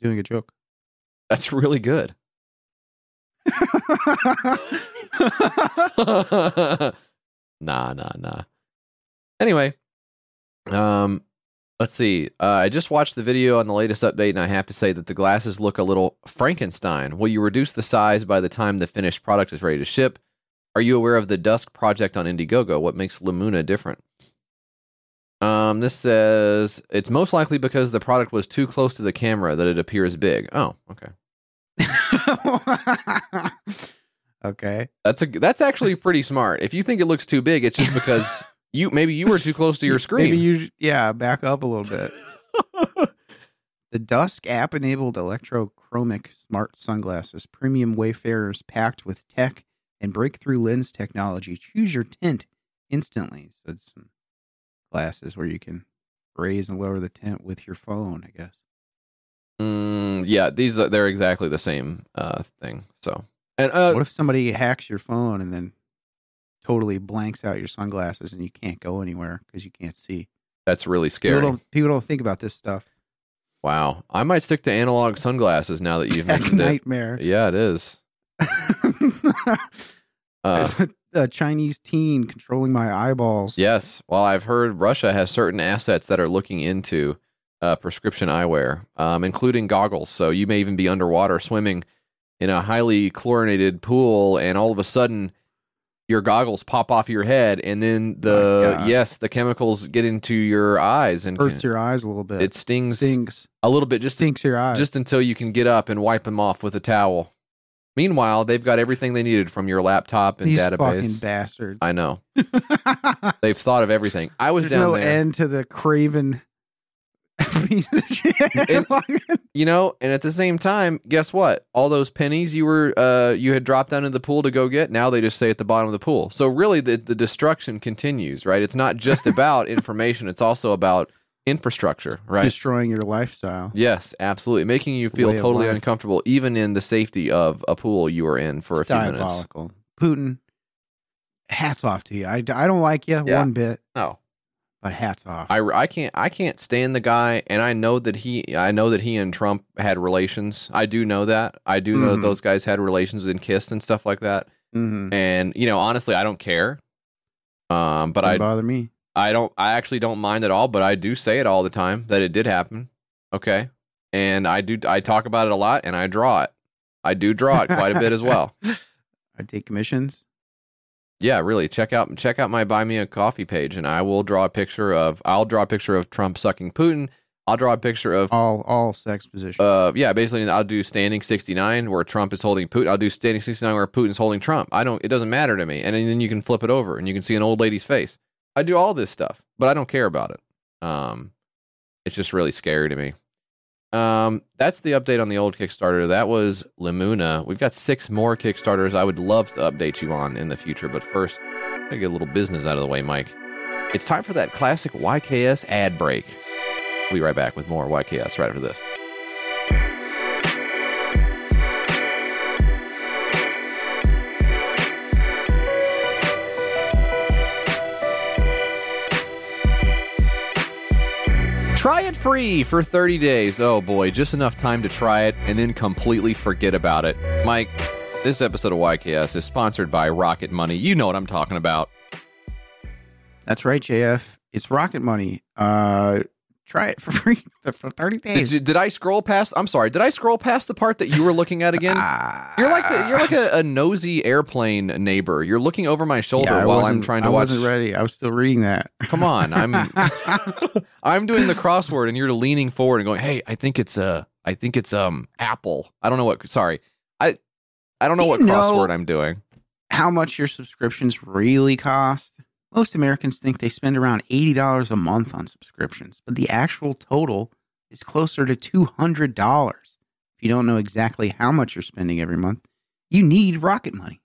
doing a joke. that's really good. nah, nah, nah. Anyway, Um, let's see. Uh, I just watched the video on the latest update, and I have to say that the glasses look a little Frankenstein. Will you reduce the size by the time the finished product is ready to ship? Are you aware of the Dusk project on Indiegogo? What makes Lamuna different? Um, this says it's most likely because the product was too close to the camera that it appears big. Oh, okay. okay. That's a that's actually pretty smart. If you think it looks too big, it's just because you maybe you were too close to your screen. Maybe you, yeah, back up a little bit. the Dusk app enabled electrochromic smart sunglasses, premium wayfarers packed with tech and breakthrough lens technology. Choose your tint instantly. So it's some glasses where you can raise and lower the tent with your phone, I guess. Mm, yeah, these are, they're exactly the same uh, thing. So, and uh, what if somebody hacks your phone and then totally blanks out your sunglasses and you can't go anywhere because you can't see? that's really People scary. don't, people don't think about this stuff. Wow, I might stick to analog sunglasses now that you've Tech mentioned it. nightmare. Yeah, it is. Uh, a, Chinese teen controlling my eyeballs. yes. Well, I've heard Russia has certain assets that are looking into uh, prescription eyewear, um, including goggles. So you may even be underwater swimming in a highly chlorinated pool, and all of a sudden your goggles pop off your head, and then the yes, the chemicals get into your eyes and hurts your eyes a little bit. it stings stinks. a little bit just stinks your eyes. just until you can get up and wipe them off with a towel. Meanwhile, they've got everything they needed from your laptop and database. these fucking bastards. I know they've thought of everything. I was There's down no there, end to the craven piece of shit. And- you know, and at the same time, guess what? All those pennies you were uh you had dropped down in the pool to go get, now they just stay at the bottom of the pool. So really, the the destruction continues, right? It's not just about information; it's also about infrastructure, right? Destroying your lifestyle. Yes, absolutely. Making you feel Way of totally life. uncomfortable, even in the safety of a pool you were in for a few minutes. diabolical. Putin, hats off to you. I, I don't like you Yeah. one bit, No, but hats off. I, I can't I can't stand the guy, and I know that he I know that he and Trump had relations. I do know that. I do know Mhm. that those guys had relations and kissed and stuff like that. mm-hmm. And you know, honestly, I don't care. Um, but Don't I bother me. I don't I actually don't mind at all. But I do say it all the time that it did happen. Okay, and I do I talk about it a lot, and I draw it. I do draw it quite a bit as well. I take commissions. Yeah, really. Check out check out my buy me a coffee page, and I will draw a picture of I'll draw a picture of Trump sucking Putin. I'll draw a picture of All all sex positions. uh yeah, basically I'll do standing sixty nine where Trump is holding Putin. I'll do standing sixty nine where Putin's holding Trump. I don't. It doesn't matter to me. And then you can flip it over and you can see an old lady's face. I do all this stuff, but I don't care about it. Um, it's just really scary to me. Um, that's the update on the old Kickstarter. That was Limuna. We've got six more Kickstarters I would love to update you on in the future, but first, I gotta get a little business out of the way, Mike. It's time for that classic YKS ad break. We'll be right back with more YKS right after this. Try it free for 30 days. Oh boy, just enough time to try it and then completely forget about it. Mike, this episode of YKS is sponsored by Rocket Money. You know what I'm talking about. That's right, JF. It's Rocket Money. Uh, try it for free for thirty Did, days. you- did I scroll past? I'm sorry. Did I scroll past the part that you were looking at again? Ah. You're like the, you're like a, a nosy airplane neighbor. You're looking over my shoulder Yeah, while I'm trying to I watch. wasn't ready. I was still reading that. Come on, I'm I'm doing the crossword, and you're leaning forward and going, "Hey, I think it's uh, I think it's um, Apple. I don't know what. Sorry, I I don't know what know- crossword I'm doing. How much your subscriptions really cost? Most Americans think they spend around eighty dollars a month on subscriptions, but the actual total is closer to two hundred dollars. If you don't know exactly how much you're spending every month, you need Rocket Money.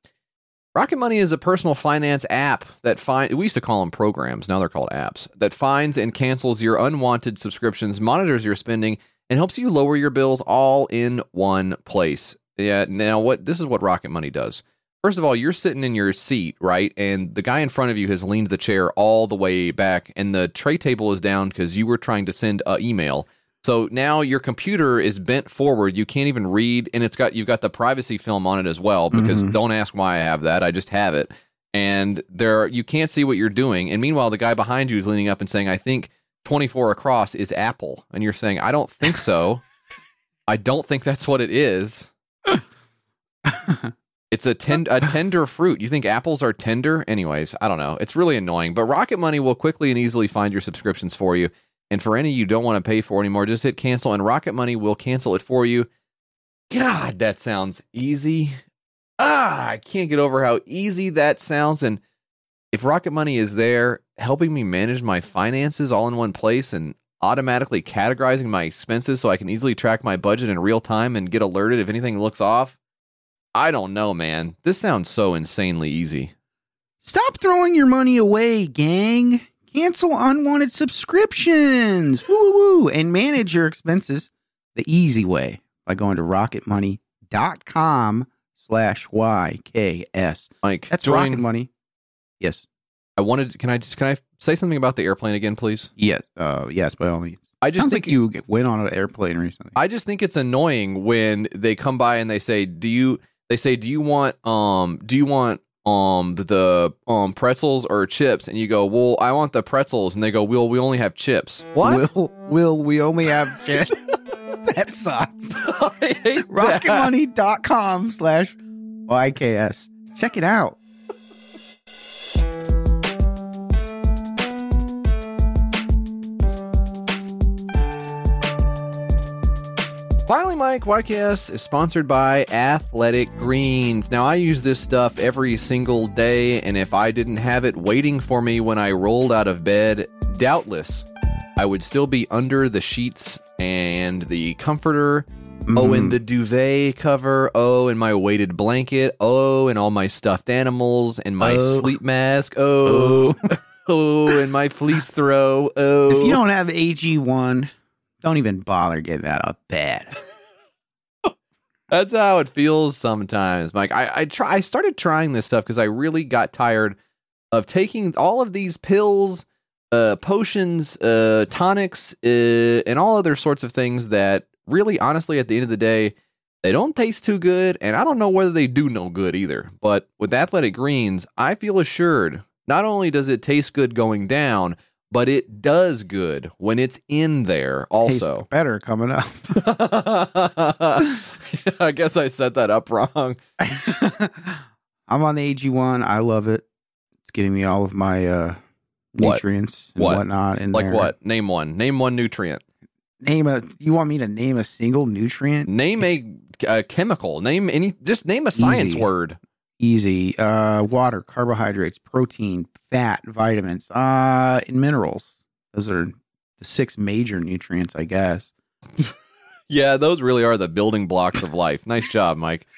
Rocket Money is a personal finance app that find we used to call them programs, now they're called apps, that finds and cancels your unwanted subscriptions, monitors your spending, and helps you lower your bills all in one place. Yeah, now what this is what Rocket Money does. First of all, you're sitting in your seat, right? And the guy in front of you has leaned the chair all the way back, and the tray table is down because you were trying to send an email. So now your computer is bent forward. You can't even read, and it's got you've got the privacy film on it as well. Because Mhm. don't ask why I have that. I just have it, and there you can't see what you're doing. And meanwhile, the guy behind you is leaning up and saying, "I think 24 across is apple. And you're saying, I don't think so. I don't think that's what it is. It's a, ten- a tender fruit. You think apples are tender? Anyways, I don't know. It's really annoying. But Rocket Money will quickly and easily find your subscriptions for you. And for any you don't want to pay for anymore, just hit cancel and Rocket Money will cancel it for you. God, that sounds easy. Ah, I can't get over how easy that sounds. And if Rocket Money is there helping me manage my finances all in one place and automatically categorizing my expenses so I can easily track my budget in real time and get alerted if anything looks off, I don't know, man. This sounds so insanely easy. Stop throwing your money away, gang. Cancel unwanted subscriptions. Woo woo woo. And manage your expenses the easy way by going to rocketmoney.com slash YKS. Mike, That's join- Rocket Money. Yes. I wanted. Can I just can I say something about the airplane again, please? Yes. Uh, yes, by all means. I just Sounds think like you went on an airplane recently. I just think it's annoying when they come by and they say, "Do you?" They say, "Do you want um? Do you want um the um pretzels or chips?" And you go, "Well, I want the pretzels." And they go, "Well, we only have chips." What? Will, will we only have chips? that sucks. I hate that. Rocketmoney.com slash YKS. Check it out. Finally, Mike, YKS is sponsored by Athletic Greens. Now, I use this stuff every single day, and if I didn't have it waiting for me when I rolled out of bed, doubtless I would still be under the sheets and the comforter. Oh, and mm-hmm. the duvet cover. Oh, and my weighted blanket. Oh, and all my stuffed animals and my Oh. sleep mask. Oh, oh, oh and my fleece throw. Oh, If you oh. don't have AG1, don't even bother getting out of bed. That's how it feels sometimes, Mike. I, I try. I started trying this stuff because I really got tired of taking all of these pills, uh, potions, uh, tonics, uh, and all other sorts of things that really, honestly, at the end of the day, they don't taste too good, and I don't know whether they do no good either. But with Athletic Greens, I feel assured. Not only does it taste good going down, but it does good when it's in there. Also, Tastes better coming up. I guess I set that up wrong. I'm on the AG1. I love it. It's getting me all of my uh, What? nutrients and What? whatnot in Like there. what? Name one. Name one nutrient. Name a. You want me to name a single nutrient? Name a, a chemical. Name any. Just name a science Easy. word. Easy. Uh, water, carbohydrates, protein, fat, vitamins, uh, and minerals. Those are the six major nutrients, I guess. Yeah, those really are the building blocks of life. Nice job, Mike.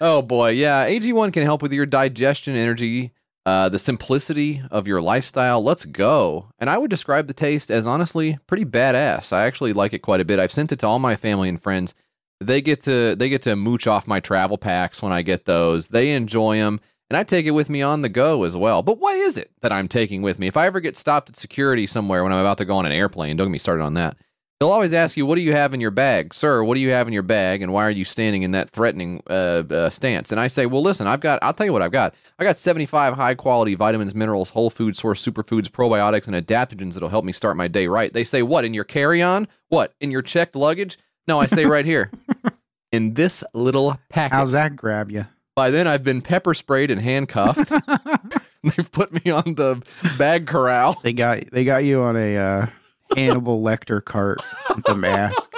Oh boy, yeah. AG1 can help with your digestion, energy, uh, the simplicity of your lifestyle. Let's go. And I would describe the taste as honestly pretty badass. I actually like it quite a bit. I've sent it to all my family and friends. They get to they get to mooch off my travel packs when I get those. They enjoy them, and I take it with me on the go as well. But what is it that I'm taking with me? If I ever get stopped at security somewhere when I'm about to go on an airplane, don't get me started on that. They'll always ask you, "What do you have in your bag, sir? What do you have in your bag, and why are you standing in that threatening uh, uh, stance?" And I say, "Well, listen, I've got. I'll tell you what I've got. I got 75 high quality vitamins, minerals, whole food source superfoods, probiotics, and adaptogens that'll help me start my day right." They say, "What in your carry on? What in your checked luggage?" No, I say right here, in this little packet. How's that grab you? By then, I've been pepper sprayed and handcuffed. They've put me on the bag corral. They got they got you on a uh, Hannibal Lecter cart with the mask.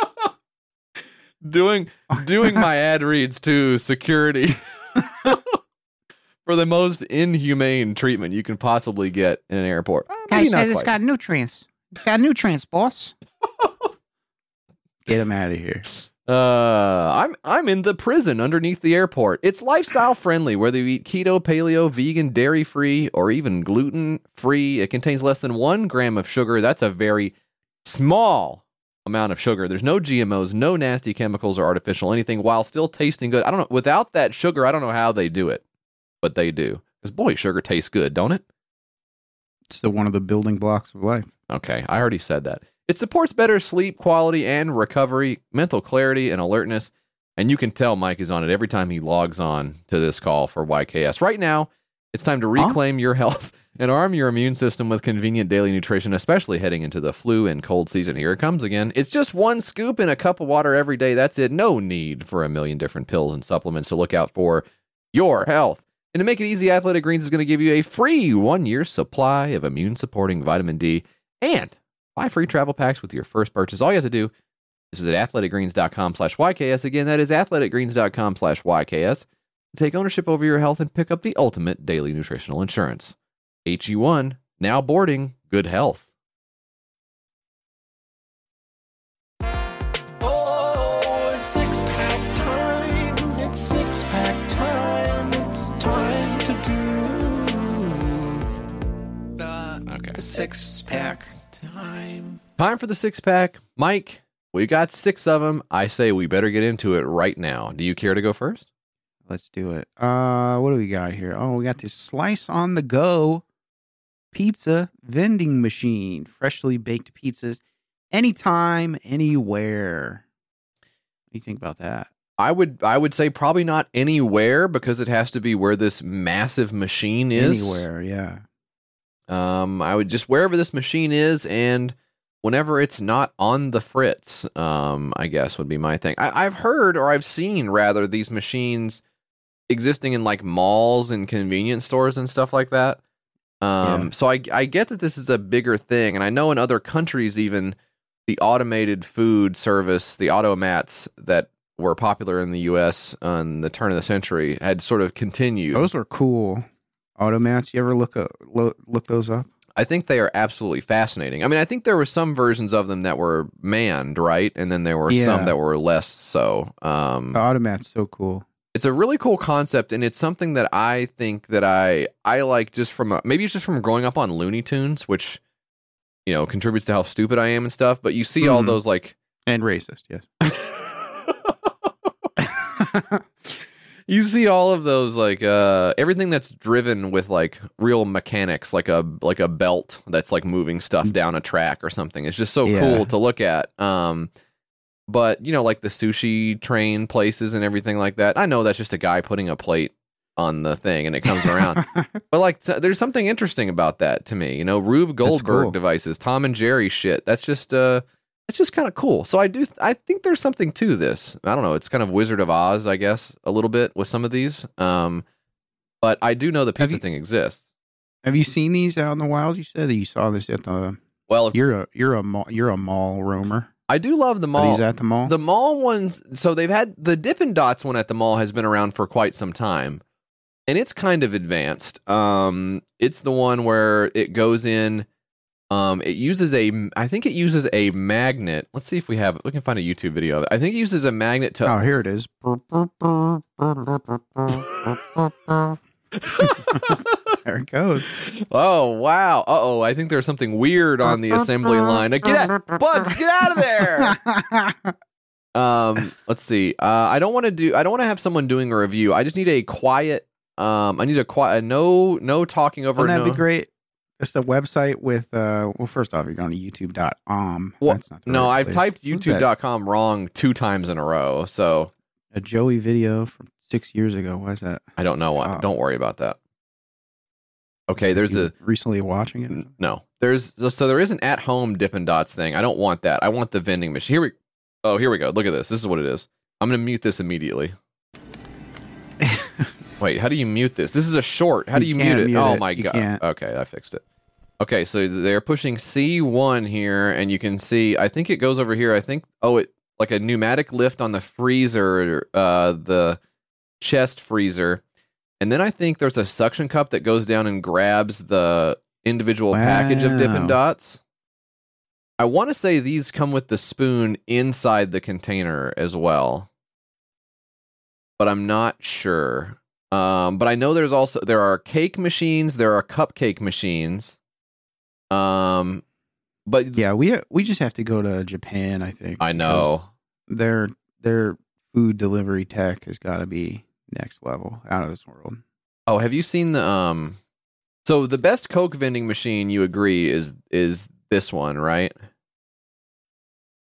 doing doing my ad reads to security for the most inhumane treatment you can possibly get in an airport. Uh, maybe not quite. nutrients. It's got nutrients, boss. Get him out of here. Uh, I'm I'm in the prison underneath the airport. It's lifestyle friendly, whether you eat keto, paleo, vegan, dairy free, or even gluten free. It contains less than one gram of sugar. That's a very small amount of sugar. There's no GMOs, no nasty chemicals or artificial anything, while still tasting good. I don't know. Without that sugar, I don't know how they do it, but they do. Because boy, sugar tastes good, don't it? It's the one of the building blocks of life. Okay, I already said that. It supports better sleep quality and recovery, mental clarity and alertness. And you can tell Mike is on it every time he logs on to this call for YKS. Right now, It's time to reclaim your health and arm your immune system with convenient daily nutrition, especially heading into the flu and cold season. Here it comes again. It's just one scoop in a cup of water every day. That's it. No need for a million different pills and supplements to look out for your health. And to make it easy, Athletic Greens is going to give you a free one year supply of immune supporting vitamin D and buy free travel packs with your first purchase. All you have to do this is visit athleticgreens.com slash YKS. Again, that is athleticgreens.com slash YKS take ownership over your health and pick up the ultimate daily nutritional insurance. HE1, now boarding, good health. Oh, it's six pack time. It's six pack time. It's time to do the Okay. six pack time. For the six pack. Mike, we got six of them. I say we better get into it right now. Do you care to go first? Let's do it. Uh, what do we got here? Oh, we got this slice on the go pizza vending machine, freshly baked pizzas, anytime, anywhere. What do you think about that? I would I would say probably not anywhere because it has to be where this massive machine is. Anywhere, yeah. Um, I would just wherever this machine is, and whenever it's not on the fritz, um, I guess would be my thing. I, I've heard or I've seen rather these machines existing in like malls and convenience stores and stuff like that. Um, Yeah. so I I get that this is a bigger thing, and I know in other countries even the automated food service, the automats that were popular in the U.S. on the turn of the century had sort of continued. Those are cool. Automats. You ever look up, look, look those up? I think they are absolutely fascinating. I mean, I think there were some versions of them that were manned, right? And then there were some that were less so. Um, The automat's so cool. it's a really cool concept, and it's something that I think that I I like just from a, maybe it's just from growing up on Looney Tunes, which you know contributes to how stupid I am and stuff. But you see all Mhm. those like And racist, yes. you see all of those like uh everything that's driven with like real mechanics like a like a belt that's like moving stuff down a track or something it's just so Yeah. cool to look at um but you know like the sushi train places and everything like that i know that's just a guy putting a plate on the thing and it comes around but like t- there's something interesting about that to me you know rube goldberg cool. devices tom and jerry shit that's just uh it's just kind of cool. So I do, I think there's something to this. I don't know. It's kind of Wizard of Oz, I guess, a little bit with some of these. Um, but I do know the pizza you- thing exists. Have you seen these out in the wild? You said that you saw this at the. Well, if- You're a you're a mall, you're a mall roamer. I do love the Are mall. these at the mall? The mall ones. So they've had the Dippin' Dots one at the mall has been around for quite some time, and it's kind of advanced. Um, it's the one where it goes in. Um, it uses a. I think it uses a magnet. Let's see if we have. We can find a YouTube video of it. I think it uses a magnet to. oh, here it is. there it goes. Oh wow! Uh oh! I think there's something weird on the assembly line. Get out, Bugs! Get out of there! Um, let's see. Uh, I don't want to do. I don't want to have someone doing a review. I just need a quiet. Um, I need a quiet. No, no talking over. Wouldn't that no, be great? It's the website with uh well first off you're going to youtube.com. Well, That's not no, right I've place. typed? YouTube.com wrong two times in a row, so a Joey video from six years ago. Why is that? I don't know. What, don't worry about that. Okay, there's a recently watching it. No, there's so, there is an at-home Dippin' Dots thing. I don't want that. I want the vending machine. Here we. Oh, here we go. Look at this. This is what it is. I'm gonna mute this immediately. Wait, how do you mute this? This is a short. How do You you mute it? mute oh it. my You god. can't. Okay, I fixed it. Okay, so they're pushing C1 here, and you can see. I think it goes over here. I think. Oh, it like a pneumatic lift on the freezer, uh, the chest freezer, and then I think there's a suction cup that goes down and grabs the individual package of Dippin' Dots. I want to say these come with the spoon inside the container as well, but I'm not sure. Um, but I know there's also there are cake machines, there are cupcake machines. Um, but Yeah, we we just have to go to Japan. I think. I know. Their their food delivery tech has got to be next level, out of this world. Oh, have you seen the um? So the best Coke vending machine, you agree, is is this one, right?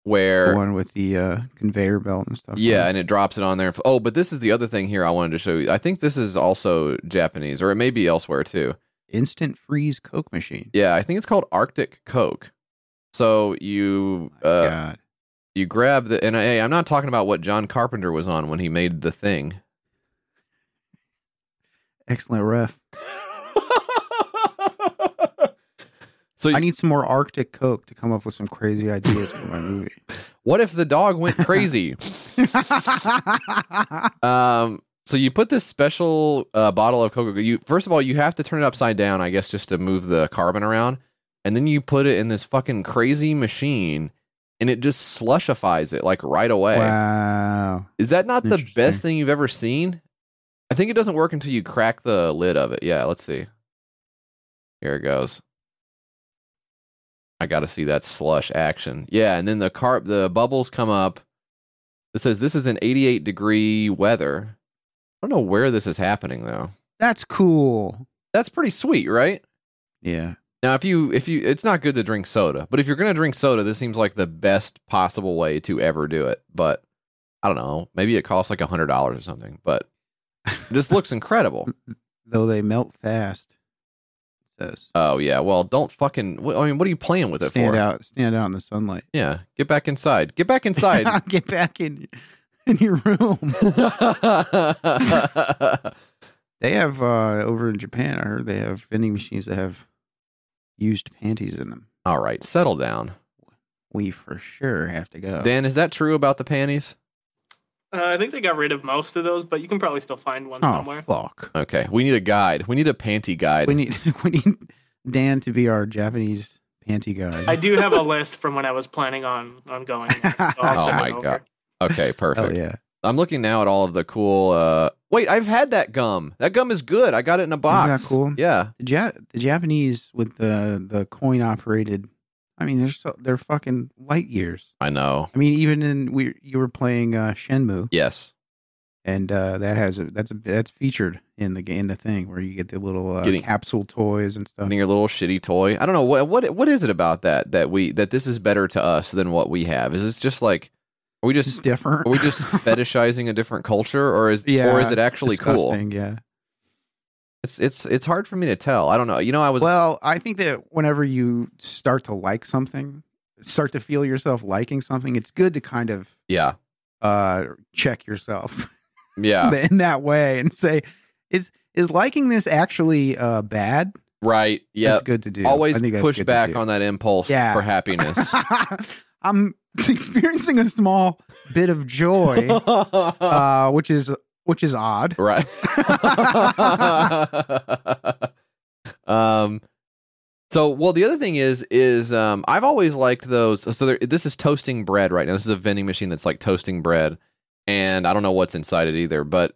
where The one with the uh, conveyor belt and stuff. Yeah, and it drops it on there. Oh, but this is the other thing here I wanted to show you. I think this is also Japanese, or it may be elsewhere too. Instant freeze Coke machine. Yeah, I think it's called Arctic Coke. So you uh, God. you grab the and hey, I'm not talking about what John Carpenter was on when he made the thing. Excellent ref. so I need some more Arctic Coke to come up with some crazy ideas for my movie. what if the dog went crazy? um, so you put this special uh, bottle of Coca. You first of all, you have to turn it upside down, I guess, just to move the carbon around, and then you put it in this fucking crazy machine, and it just slushifies it like right away. wow. Is that not the best thing you've ever seen? I think it doesn't work until you crack the lid of it. Yeah, let's see. Here it goes. I got to see that slush action. Yeah, and then the carb the bubbles come up. It says this is an 88 degree weather. I don't know where this is happening though. That's cool. That's pretty sweet, right? Yeah. Now, if you if you it's not good to drink soda, but if you're going to drink soda, this seems like the best possible way to ever do it. But I don't know, maybe it costs like a $100 or something, but this looks incredible. Though they melt fast. Says. Oh yeah, well, don't fucking. I mean, what are you playing with it stand for? Stand out stand out in the sunlight. Yeah, get back inside. Get back inside. Get back in in your room. They have uh over in Japan, I heard they have vending machines that have used panties in them. All right, settle down. We for sure have to go. Dan, is that true about the panties? Uh, I think they got rid of most of those, but you can probably still find one oh somewhere. fuck. Okay, we need a guide. We need a panty guide. We need we need Dan to be our Japanese panty guy. I do have a list from when I was planning on on going. there, so Oh send it my over. God. Okay, perfect. Oh yeah. I'm looking now at all of the cool. uh Wait, I've had that gum. That gum is good. I got it in a box. that cool? Yeah. The, ja- the Japanese with the the coin operated. I mean, they're so they're fucking light years. I know. I mean, even in we you were playing uh, Shenmue, Yes. and uh, that has a that's a that's featured in the game, the thing where you get the little uh, Getting- capsule toys and stuff. Getting your little shitty toy. I don't know what what what is it about that that we that this is better to us than what we have. Is this just like are we just different. are we just fetishizing a different culture or is Yeah, or is it actually cool? Yeah. It's it's it's hard for me to tell. I don't know. You know, I was Well, I think that whenever you start to like something, start to feel yourself liking something, it's good to kind of yeah uh check yourself yeah in that way and say, is is liking this actually uh bad? right yeah. That's good to do. Always I think that's push back on that impulse Yeah. for happiness. I'm experiencing a small bit of joy, uh, which is which is odd. right. um. So, well, the other thing is, is um, I've always liked those. So, there, this is toasting bread right now. This is a vending machine that's like toasting bread, and I don't know what's inside it either, but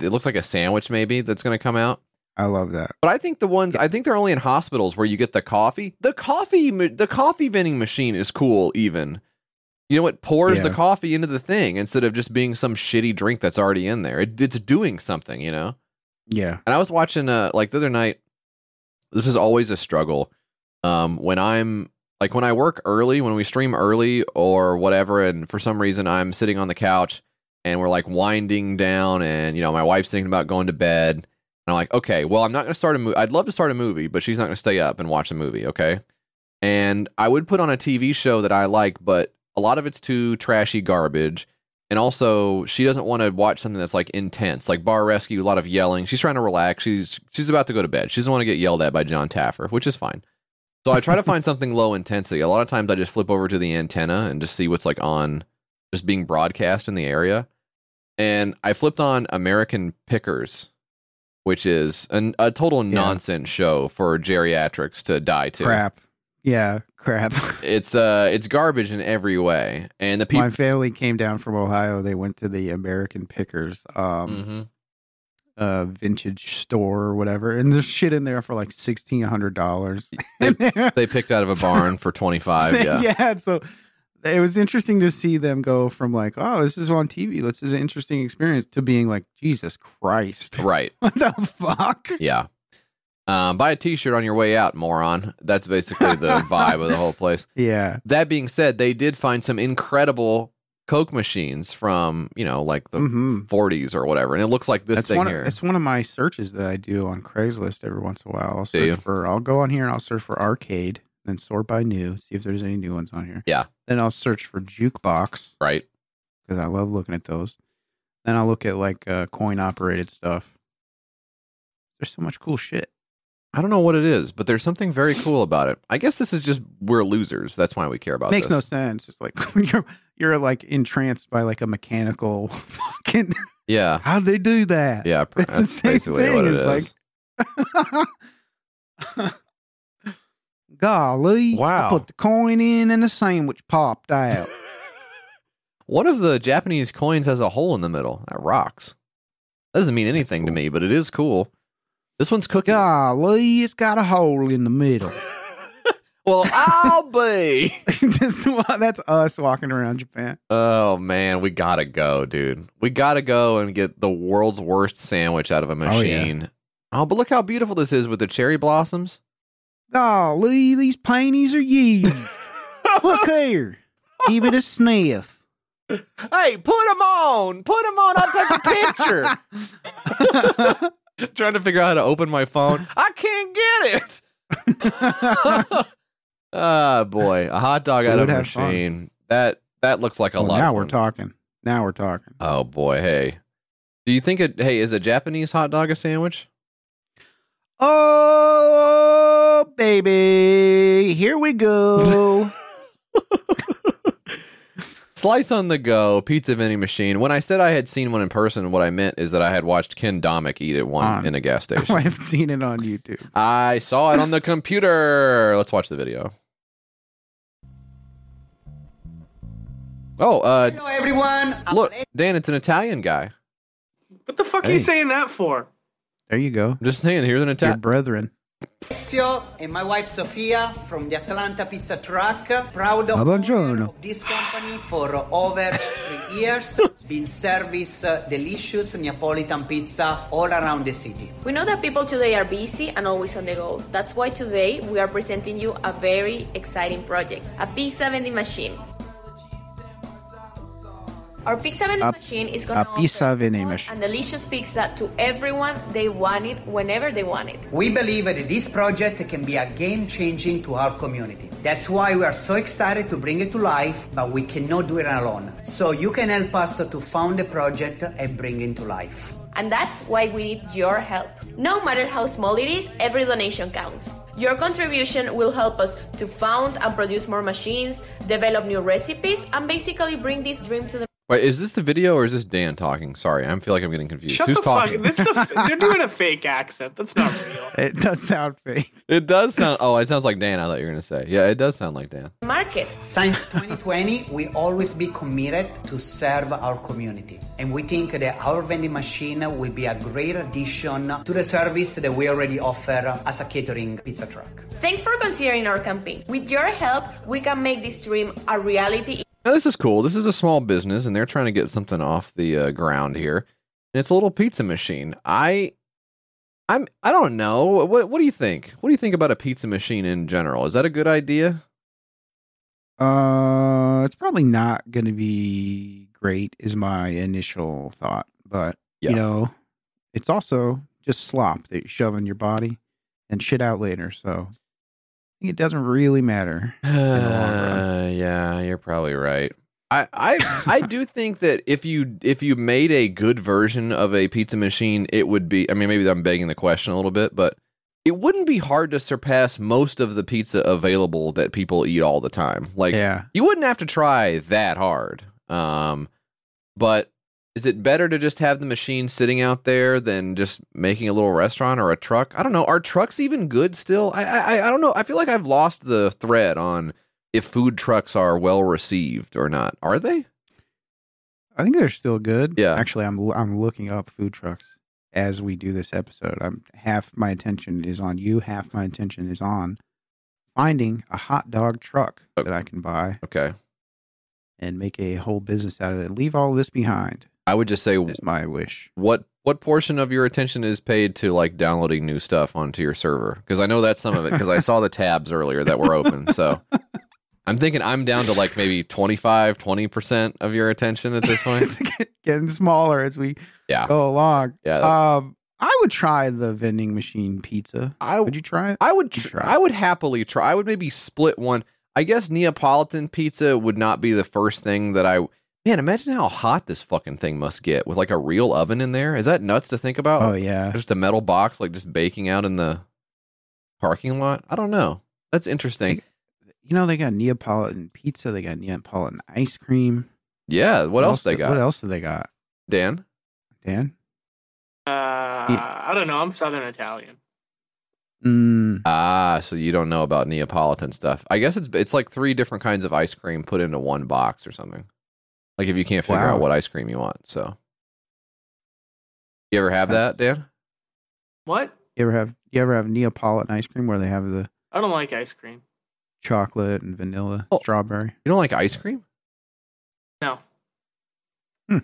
it looks like a sandwich maybe that's going to come out. I love that. But I think the ones I think they're only in hospitals where you get the coffee. The coffee, the coffee vending machine is cool. Even you know it pours the coffee into the thing instead of just being some shitty drink that's already in there. It, it's doing something, you know. Yeah. And I was watching uh like the other night. This is always a struggle. Um, when I'm like when I work early, when we stream early or whatever, and for some reason I'm sitting on the couch and we're like winding down, and you know my wife's thinking about going to bed, and I'm like, okay, well I'm not going to start a movie. I'd love to start a movie, but she's not going to stay up and watch a movie, okay? And I would put on a TV show that I like, but a lot of it's too trashy garbage. And also, she doesn't want to watch something that's like intense, like Bar Rescue, a lot of yelling. She's trying to relax. She's she's about to go to bed. She doesn't want to get yelled at by John Taffer, which is fine. So I try to find something low intensity. A lot of times I just flip over to the antenna and just see what's like on, just being broadcast in the area. And I flipped on American Pickers, which is an, a total nonsense show for geriatrics to die to. Crap. Yeah. Crap. It's uh, it's garbage in every way. And the people. My family came down from Ohio. They went to the American Pickers um, Mhm. uh, vintage store or whatever, and there's shit in there for like sixteen hundred dollars. They picked out of a barn for twenty five. Yeah. yeah. So it was interesting to see them go from like, oh, this is on TV. This is an interesting experience to being like, Jesus Christ, Right. what the fuck? Yeah. Um, buy a T-shirt on your way out, moron. That's basically the vibe of the whole place. Yeah. That being said, they did find some incredible Coke machines from you know like the Mhm. 40s or whatever, and it looks like this That's thing one. here. Of, it's one of my searches that I do on Craigslist every once in a while. I'll search for. I'll go on here and I'll search for arcade, then sort by new, see if there's any new ones on here. Yeah. Then I'll search for jukebox right? because I love looking at those. Then I'll look at like uh, coin operated stuff. There's so much cool shit. I don't know what it is, but there's something very cool about it. I guess this is just we're losers. That's why we care about Makes this. no sense. It's like when you're you're like entranced by like a mechanical fucking. Yeah, How do they do that? yeah. pr- That's same basically thing. what it It's is. like- Golly! Wow. I put the coin in and the sandwich popped out. One of the Japanese coins has a hole in the middle. That rocks. That doesn't mean anything to me, but it is cool. This one's cooking. Golly, it's got a hole in the middle. Well, I'll be. Just that's us walking around Japan. Oh man, we gotta go, dude. We gotta go and get the world's worst sandwich out of a Oh, yeah. machine. Oh, but look how beautiful this is with the cherry blossoms. Golly, these painties are ye. Look here. Give it a sniff. Hey, put them on. Put them on. I'll take a picture. Trying to figure out how to open my phone. I can't get it. Ah, boy, a hot dog out of a have fun. machine. That that looks like a Well, lot. now we're talking. Now we're talking. Oh boy, hey. Do you think it? Hey, is a Japanese hot dog a sandwich? Oh, baby. Here we go. Slice on the go, pizza vending machine. When I said I had seen one in person, what I meant is that I had watched Ken Domik eat at one On. in a gas station. I have seen it on YouTube. I saw it on the computer. Let's watch the video. Oh, uh, Hello, everyone. Look, Dan, it's an Italian guy. What the fuck are Hey. you saying that for? There you go. I'm just saying, here's an Your Italian. brethren. Alessio and my wife Sofia from the Atlanta Pizza Truck. Proud of of this company for over three years. Been service uh, delicious Neapolitan pizza all around the city. We know that people today are busy and always on the go. That's why today we are presenting you a very exciting project a pizza vending machine. Our pizza vending A- machine is going a to pizza vending machine. and delicious pizza to everyone they want it whenever they want it. We believe that this project can be a game changing to our community. That's why we are so excited to bring it to life, but we cannot do it alone. So you can help us to found the project and bring it to life. And that's why we need your help. No matter how small it is, every donation counts. Your contribution will help us to found and produce more machines, develop new recipes, and basically bring this dream to the Wait, is this the video or is this Dan talking? Sorry, I feel like I'm getting confused. Shut Who's the talking? fuck. This is a, f- they're doing a fake accent. That's not real. It does sound fake. It does sound. Oh, it sounds like Dan. I thought you were going to say. Yeah, it does sound like Dan. market. Since 2020, we always be committed to serve our community. And we think that our vending machine will be a great addition to the service that we already offer as a catering pizza truck. Thanks for considering our campaign. With your help, we can make this dream a reality Now, this is cool. This is a small business, and they're trying to get something off the uh, ground here. And it's a little pizza machine. I, I'm. I don't know. What What do you think? What do you think about a pizza machine in general? Is that a good idea? Uh, it's probably not going to be great, is my initial thought. But Yeah. you know, it's also just slop that you shove in your body and shit out later. So it doesn't really matter. the long run. Uh, yeah, you're probably right. I, I I do think that if you if you made a good version of a pizza machine, it would be. I mean, maybe I'm begging the question a little bit, but it wouldn't be hard to surpass most of the pizza available that people eat all the time. Like, yeah, you wouldn't have to try that hard. Um, but is it better to just have the machine sitting out there than just making a little restaurant or a truck? I don't know. Are trucks even good still? I I I don't know. I feel like I've lost the thread on if food trucks are well received or not. Are they? I think they're still good. Yeah. Actually, I'm I'm looking up food trucks as we do this episode. I'm half my attention is on you, half my attention is on finding a hot dog truck Oh. that I can buy Okay. and make a whole business out of it. Leave all this behind. I would just say Is my wish. what what portion of your attention is paid to like downloading new stuff onto your server? Because I know that's some of it because I saw the tabs earlier that were open. So I'm thinking I'm down to like maybe 25, 20% of your attention at this point. Getting smaller as we Yeah. go along. Yeah. Um, I would try the vending machine pizza. I Would you try it? I would tr- try. I would happily try. I would maybe split one. I guess Neapolitan pizza would not be the first thing that I Man, imagine how hot this fucking thing must get with like a real oven in there. Is that nuts to think about? Oh yeah. Just a metal box like just baking out in the parking lot? I don't know. That's interesting. You know they got Neapolitan pizza. They got Neapolitan ice cream. Yeah, what, else they got? What else do they got? Dan? Dan? Uh, I don't know. I'm Southern Italian. Mm, Ah, so you don't know about Neapolitan stuff. I guess it's it's like three different kinds of ice cream put into one box or something. Like if you can't figure Wow. out what ice cream you want. So you ever have That's- that, Dan? What? you ever have you ever have Neapolitan ice cream where they have the I don't like ice cream. chocolate and vanilla, Oh. strawberry? You don't like ice cream? No. Hmm.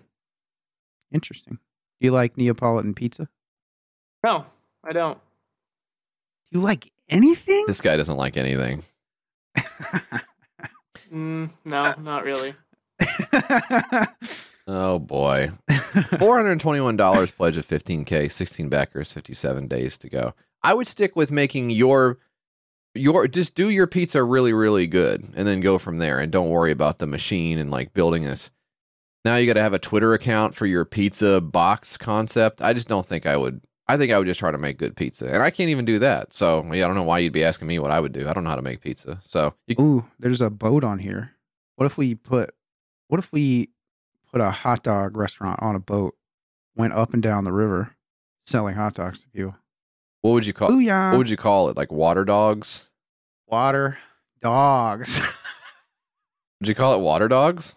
Interesting. Do you like Neapolitan pizza? No, I don't. Do you like anything? This guy doesn't like anything. Mm, no, not really. Oh boy. $421 pledge of 15k, 16 backers, 57 days to go. I would stick with making your your just do your pizza really really good and then go from there and don't worry about the machine and like building this. Now you got to have a Twitter account for your pizza box concept. I just don't think I would I think I would just try to make good pizza. And I can't even do that. So, yeah, I don't know why you'd be asking me what I would do. I don't know how to make pizza. So, you, Ooh, there's a boat on here. What if we put what if we put a hot dog restaurant on a boat, went up and down the river selling hot dogs to people? what would you call Booyah. What would you call it? Like water dogs? Water dogs. Would you call it water dogs?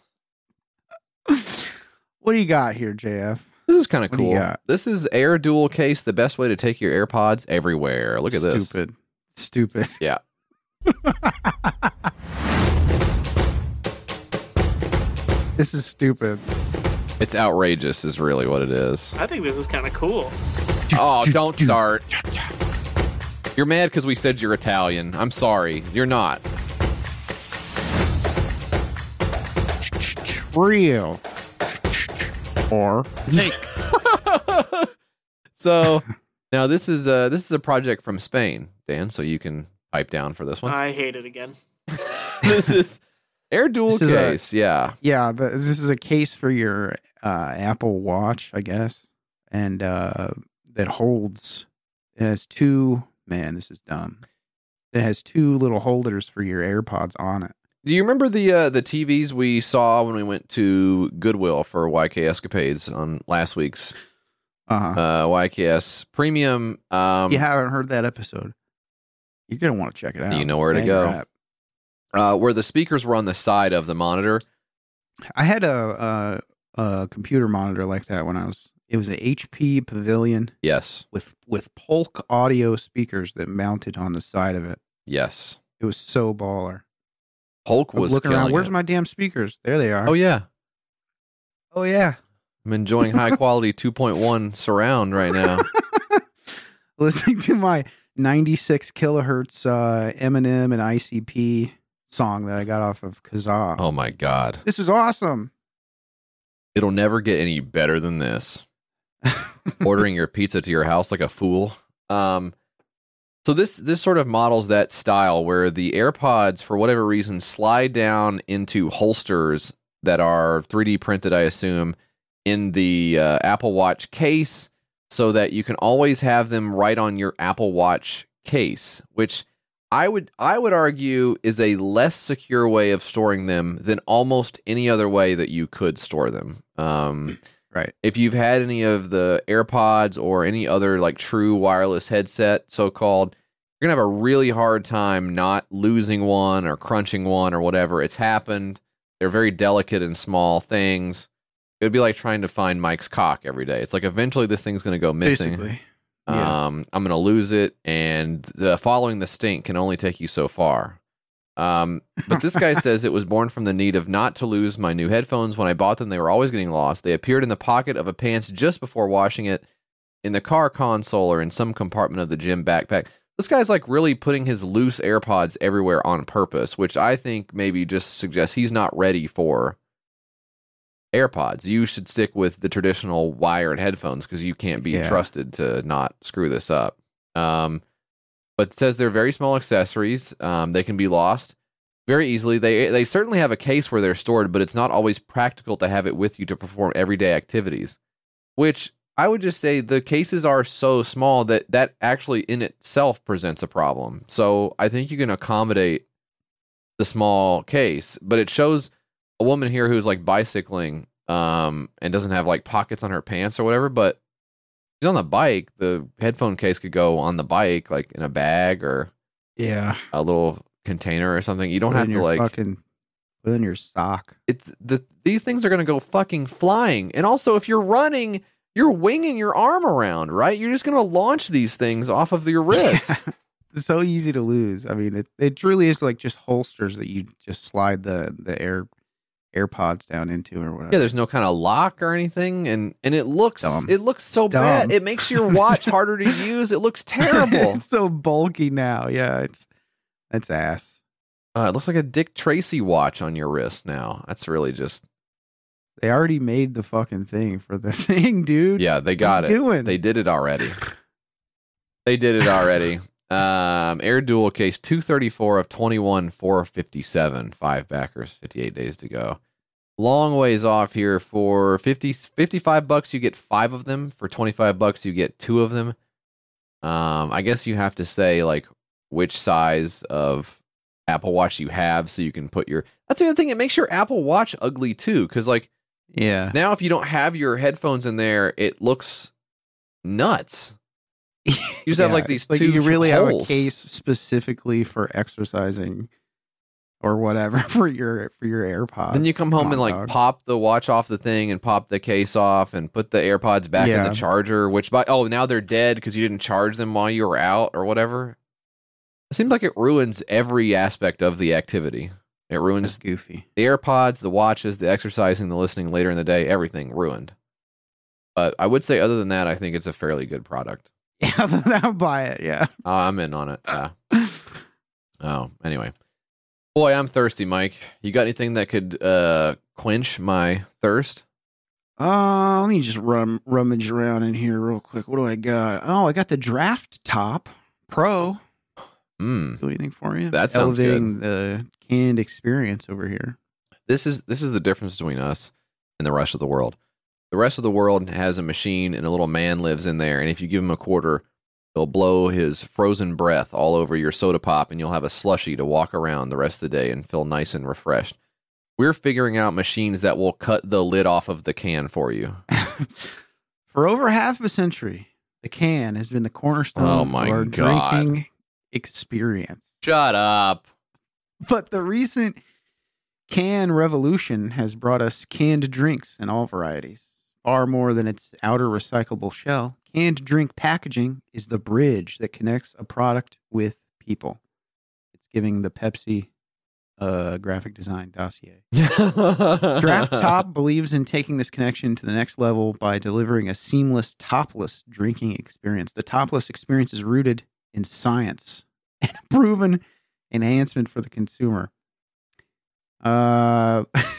what do you got here, JF? This is kind of What do you cool. This is Air Dual Case, the best way to take your AirPods everywhere. Look at this. Stupid. Stupid. Yeah. This is stupid. It's outrageous, is really what it is. I think this is kind of cool. Oh, don't start. You're mad because we said you're Italian. I'm sorry. You're not. Real. Or So now this is uh this is a project from Spain, Dan. So you can pipe down for this one. I hate it again. this is Air Dual This is a- Case. yeah. yeah, this is a case for your uh, Apple Watch, I guess, and uh, that holds. It has two. Man, this is dumb. It has two little holders for your AirPods on it. Do you remember the uh, the TVs we saw when we went to Goodwill for YK Escapades on last week's Uh-huh. uh, YKS Premium? Um, if you haven't heard that episode, you're gonna want to check it out. You know where to go. Uh, where the speakers were on the side of the monitor. I had a, a a computer monitor like that when I was. It was an HP Pavilion Yes, with with Polk audio speakers that mounted on the side of it. yes. It was so baller. Polk was was looking around. Where's it. my damn speakers? There they are. Oh yeah, oh yeah. I'm enjoying high quality 2.1 surround right now. Listening to my 96 kilohertz uh, Eminem and ICP song that I got off of Kazaa. Oh my god, This is awesome. it'll never get any better than this. ordering your pizza to your house like a fool. Um, so this this sort of models that style where the AirPods, for whatever reason, slide down into holsters that are 3D printed, I assume, in the uh, Apple Watch case, so that you can always have them right on your Apple Watch case, which I would I would argue is a less secure way of storing them than almost any other way that you could store them. Um, Right. if you've had any of the AirPods or any other like true wireless headset, so called, you're gonna have a really hard time not losing one or crunching one or whatever. It's happened. They're very delicate and small things. It would be like trying to find Mike's cock every day. It's like eventually this thing's gonna go missing. Basically. Yeah. Um, I'm gonna lose it, and the, following the stink can only take you so far. Um, but this guy says it was born from the need of not to lose my new headphones. When I bought them, they were always getting lost. They appeared in the pocket of a pants just before washing it, in the car console, or in some compartment of the gym backpack. This guy's like really putting his loose AirPods everywhere on purpose, which I think maybe just suggests he's not ready for AirPods. You should stick with the traditional wired headphones because you can't be Yeah. trusted to not screw this up. Um, but it says they're very small accessories. Um, they can be lost very easily. They they certainly have a case where they're stored, but it's not always practical to have it with you to perform everyday activities. Which I would just say the cases are so small that that actually in itself presents a problem. So I think you can accommodate the small case, but it shows a woman here who's like bicycling um and doesn't have like pockets on her pants or whatever, but she's on the bike. The headphone case could go on the bike, like in a bag or Yeah. a little container or something. You don't Put have to like fucking put in your sock. it's the these things are going to go fucking flying. And also if you're running, you're winging your arm around, right? You're just going to launch these things off of your wrist. It's so easy to lose. I mean, it, it truly is like just holsters that you just slide the the air AirPods down into or whatever. Yeah, there's no kind of lock or anything, and and it looks Dumb. it looks so It's bad. It makes your watch harder to use. It looks terrible. it's so bulky now. Yeah, it's that's ass. Uh, it looks like a Dick Tracy watch on your wrist now. That's really just They already made the fucking thing for the thing, dude. yeah. They got What it. doing? They did it already. they did it already. Um, Air Dual Case 234 of 21 457. Five backers, 58 days to go. Long ways off here for 50, 55 bucks. You get five of them. For 25 bucks, you get two of them. Um, I guess you have to say like which size of Apple Watch you have so you can put your. That's the other thing. It makes your Apple Watch ugly too. Cause like Yeah. now if you don't have your headphones in there, it looks nuts. You just have like these like two you really have a case specifically for exercising or whatever for your for your AirPods. Then you come home and like dog. pop the watch off the thing and pop the case off and put the AirPods back in the charger. Which by oh now they're dead because you didn't charge them while you were out or whatever. It seems like it ruins every aspect of the activity. It That's ruins goofy. the AirPods, the watches, the exercising, the listening later in the day. Everything ruined. But I would say other than that, I think it's a fairly good product. Yeah, I'll buy it. Yeah. Oh, I'm in on it. Yeah. Oh, anyway. Boy, I'm thirsty, Mike. You got anything that could uh quench my thirst? Uh, let me just rum, rummage around in here real quick. What do I got? Oh, I got the Draft Top Pro. Mm. Do anything for you? That sounds good. Elevating the canned experience over here. This is this is the difference between us and the rest of the world. The rest of the world has a machine and a little man lives in there, and if you give him a quarter, he'll blow his frozen breath all over your soda pop, and you'll have a slushy to walk around the rest of the day and feel nice and refreshed. We're figuring out machines that will cut the lid off of the can for you. For over half a century, the can has been the cornerstone Oh my of our God. drinking experience. Shut up. But the recent can revolution has brought us canned drinks in all varieties. Far more than its outer recyclable shell, canned drink packaging is the bridge that connects a product with people. It's giving the Pepsi uh, graphic design dossier. Draft Top believes in taking this connection to the next level by delivering a seamless topless drinking experience. The topless experience is rooted in science and a proven enhancement for the consumer. Uh,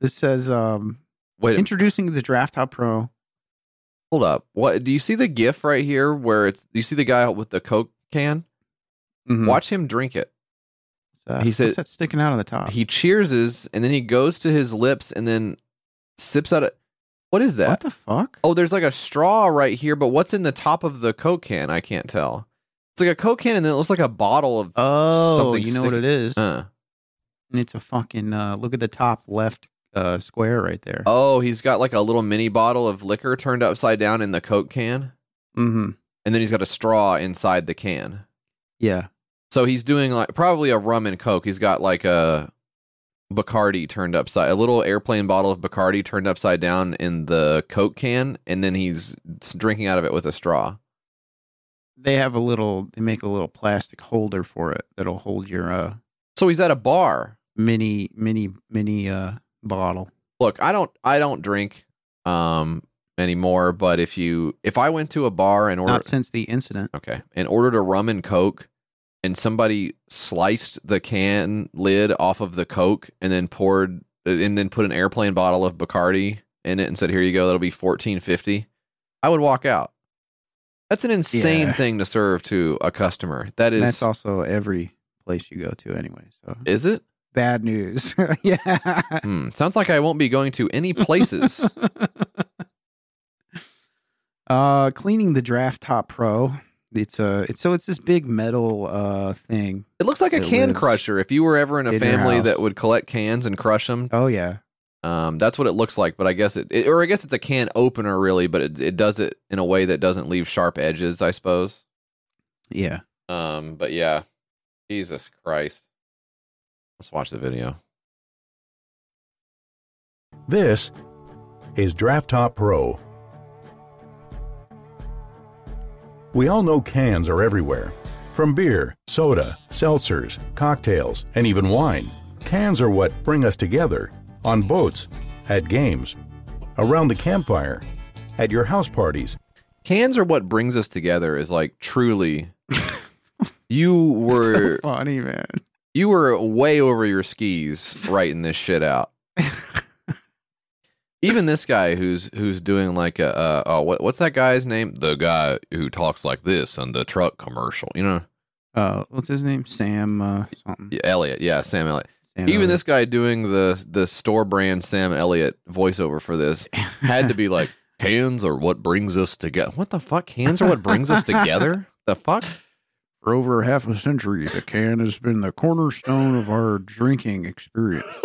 this says um, Wait, introducing the Draft Top Pro. hold up. What do you see the gif right here where it's you see the guy with the Coke can? Mhm. Watch him drink it. Uh, he says what's that sticking out on the top? He cheerses and then he goes to his lips and then sips out a what is that? what the fuck? Oh, there's like a straw right here, but what's in the top of the Coke can? I can't tell. It's like a Coke can and then it looks like a bottle of Oh, something you know what it is? Uh. And it's a fucking uh, look at the top left uh, square right there. Oh, he's got like a little mini bottle of liquor turned upside down in the Coke can, Mm-hmm. and then he's got a straw inside the can. Yeah. So he's doing like probably a rum and coke. He's got like a Bacardi turned upside, a little airplane bottle of Bacardi turned upside down in the coke can, and then he's drinking out of it with a straw. They have a little. They make a little plastic holder for it that'll hold your uh So he's at a bar. mini mini mini uh bottle. Look, I don't I don't drink um anymore, but if you if I went to a bar and ordered Not since the incident. okay, and ordered a rum and coke and somebody sliced the can lid off of the coke and then poured and then put an airplane bottle of Bacardi in it and said, "Here you go, that'll be 14.50." I would walk out. That's an insane Yeah. thing to serve to a customer. That is And that's also every place you go to anyway. So Is it? Bad news. yeah. Hmm, sounds like I won't be going to any places. uh cleaning the draft top pro. It's a it's so it's this big metal uh thing. It looks like a can crusher. If you were ever in a in family that would collect cans and crush them, Oh yeah. um, that's what it looks like. But I guess it, it, or I guess it's a can opener, really. But it, it does it in a way that doesn't leave sharp edges, I suppose. Yeah. Um, but yeah, Jesus Christ. Let's watch the video. This is Draft Top Pro. We all know cans are everywhere. From beer, soda, seltzers, cocktails, and even wine. Cans are what bring us together on boats, at games, around the campfire, at your house parties. Cans are what brings us together. Is like truly. You were so were funny, man. You were way over your skis writing this shit out. Even this guy who's who's doing like a uh, oh what what's that guy's name? The guy who talks like this on the truck commercial. You know, Uh what's his name? Sam uh something. Yeah, Elliott. Yeah, Sam Elliott. Sam Even Elliott. this guy doing the the store brand Sam Elliott voiceover for this had to be like cans are what brings us together. What the fuck? Cans are what brings us together? The fuck? For over half a century, the can has been the cornerstone of our drinking experience.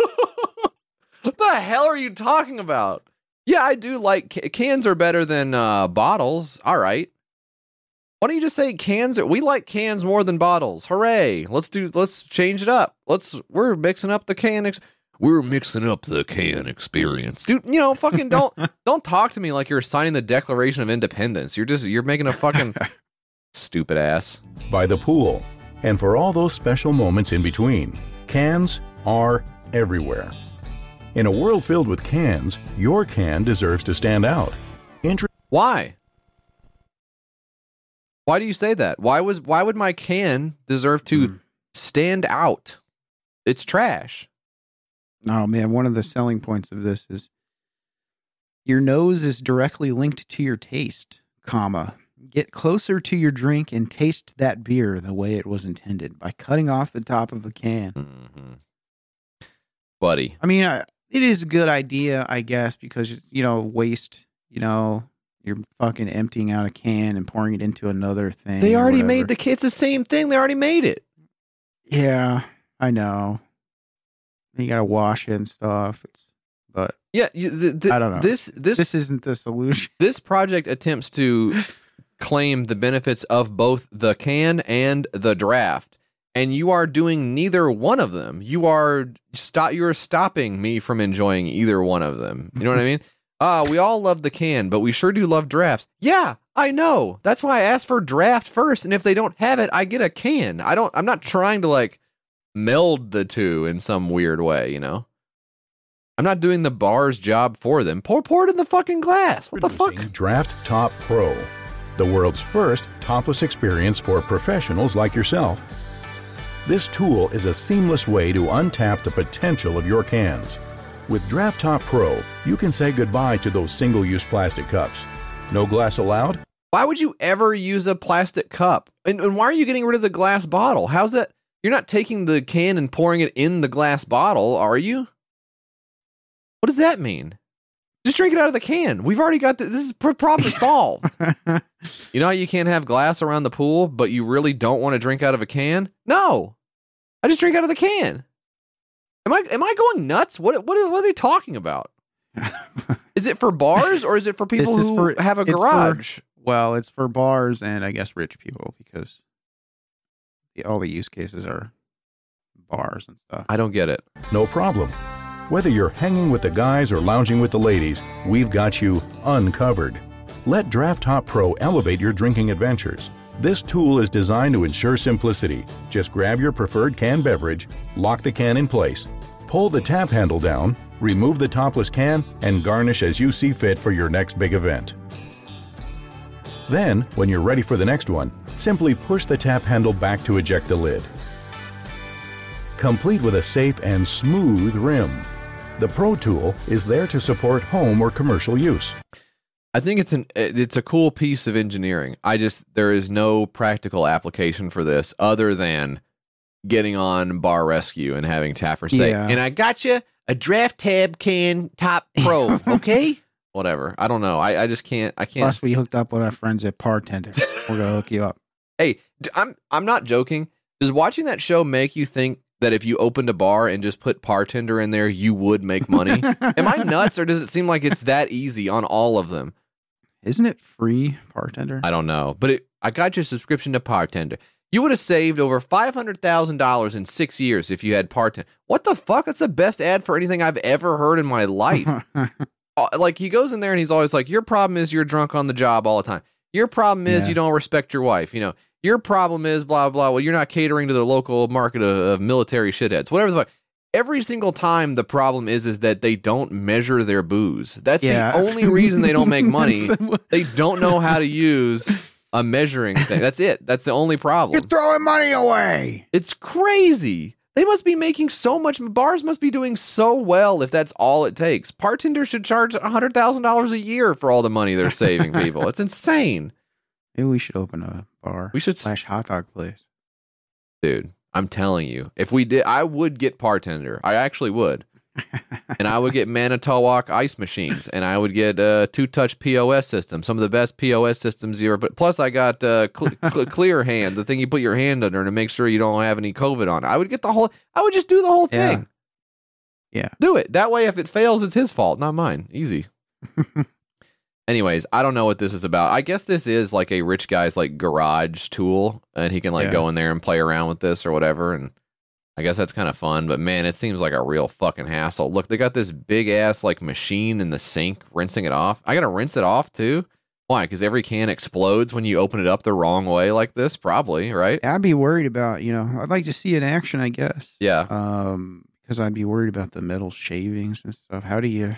What the hell are you talking about? Yeah, I do like ca- cans are better than uh, bottles. All right. Why don't you just say cans? Are, we like cans more than bottles. Hooray! Let's do. Let's change it up. Let's. We're mixing up the can. Ex- we're mixing up the can experience, dude. You know, fucking don't don't talk to me like you're signing the Declaration of Independence. You're just you're making a fucking stupid ass. by the pool, and for all those special moments in between. Cans are everywhere. In a world filled with cans, your can deserves to stand out. Intro- Why? Why do you say that? Why was why would my can deserve to Hmm. stand out? It's trash. Oh man, one of the selling points of this is your nose is directly linked to your taste, comma. Get closer to your drink and taste that beer the way it was intended by cutting off the top of the can. Mm-hmm. Buddy. I mean, uh, it is a good idea, I guess, because you know, waste, you know, you're fucking emptying out a can and pouring it into another thing. They already made the it's the same thing. They already made it. Yeah, I know. You got to wash it and stuff. It's but Yeah, you, the, the, I don't know. This this this isn't the solution. this project attempts to claim the benefits of both the can and the draft. And you are doing neither one of them. You are stop you're stopping me from enjoying either one of them. You know what i mean? Uh we all love the can but we sure do love drafts. Yeah i know. That's why i asked for draft first and if they don't have it i get a can. I don't i'm not trying to like meld the two in some weird way you know? I'm not doing the bar's job for them. Pour pour it in the fucking glass. What the fuck? Draft Top Pro, the world's first topless experience for professionals like yourself. This tool is a seamless way to untap the potential of your cans. With Draft Top Pro, you can say goodbye to those single use plastic cups. No glass allowed? Why would you ever use a plastic cup? And, and why are you getting rid of the glass bottle? How's that? You're not taking the can and pouring it in the glass bottle, are you? What does that mean? Just drink it out of the can. We've already got this. This is pr- problem solved. you know how you can't have glass around the pool, but you really don't want to drink out of a can? No, I just drink out of the can. Am I am I going nuts? What what are, what are they talking about? is it for bars or is it for people who for- have a it's for- garage? well, it's for bars and I guess rich people because the, all the use cases are bars and stuff. I don't get it. No problem. Whether you're hanging with the guys or lounging with the ladies, we've got you uncovered. Let Draft Top Pro elevate your drinking adventures. This tool is designed to ensure simplicity. Just grab your preferred canned beverage, lock the can in place, pull the tap handle down, remove the topless can, and garnish as you see fit for your next big event. Then, when you're ready for the next one, simply push the tap handle back to eject the lid. Complete with a safe and smooth rim. The Pro Tool is there to support home or commercial use. I think it's an it's a cool piece of engineering. I just there is no practical application for this other than getting on Bar Rescue and having Taffer say, Yeah. "And I got you a draft tab can top pro, okay?" Whatever. I don't know. I, I just can't. I can't. Plus, we hooked up with our friends at Bartender. We're gonna hook you up. Hey, d- I'm I'm not joking. Does watching that show make you think that if you opened a bar and just put bartender in there, you would make money? Am I nuts, or does it seem like it's that easy on all of them? Isn't it free Bartender? I don't know, but it, I got your subscription to Bartender. You would have saved over five hundred thousand dollars in six years if you had Bartender. What the fuck? That's the best ad for anything I've ever heard in my life. Uh, like he goes in there and he's always like, "Your problem is you're drunk on the job all the time. Your problem is Yeah. you don't respect your wife. You know, your problem is blah blah. Well, you're not catering to the local market of, of military shitheads. Whatever the fuck." Every single time the problem is is that they don't measure their booze. That's Yeah. the only reason they don't make money. The- they don't know how to use a measuring thing. That's it. That's the only problem. You're throwing money away. It's crazy. They must be making so much. Bars must be doing so well if that's all it takes. Bartenders should charge hundred thousand dollars a year for all the money they're saving people. It's insane, Maybe we should open a bar. We should slash hot dog place. dude. I'm telling you, if we did, I would get bartender. I actually would, and I would get Manitowoc ice machines, and I would get uh, two touch POS system, some of the best POS systems you ever. But plus, I got uh, cl- cl- Clear Hand, the thing you put your hand under to make sure you don't have any COVID on. it. I would get the whole. I would just do the whole Yeah. thing. Yeah. Do it. That way, if it fails, it's his fault, not mine. Easy. Anyways, I don't know what this is about. I guess this is like a rich guy's like garage tool, and he can like Yeah. go in there and play around with this or whatever. And I guess that's kind of fun. But man, it seems like a real fucking hassle. Look, they got this big ass like machine in the sink rinsing it off. I gotta rinse it off too. Why? Because every can explodes when you open it up the wrong way like this. Probably right. I'd be worried about, you know, I'd like to see it in action, I guess. Yeah. Um, because I'd be worried about the metal shavings and stuff. How do you?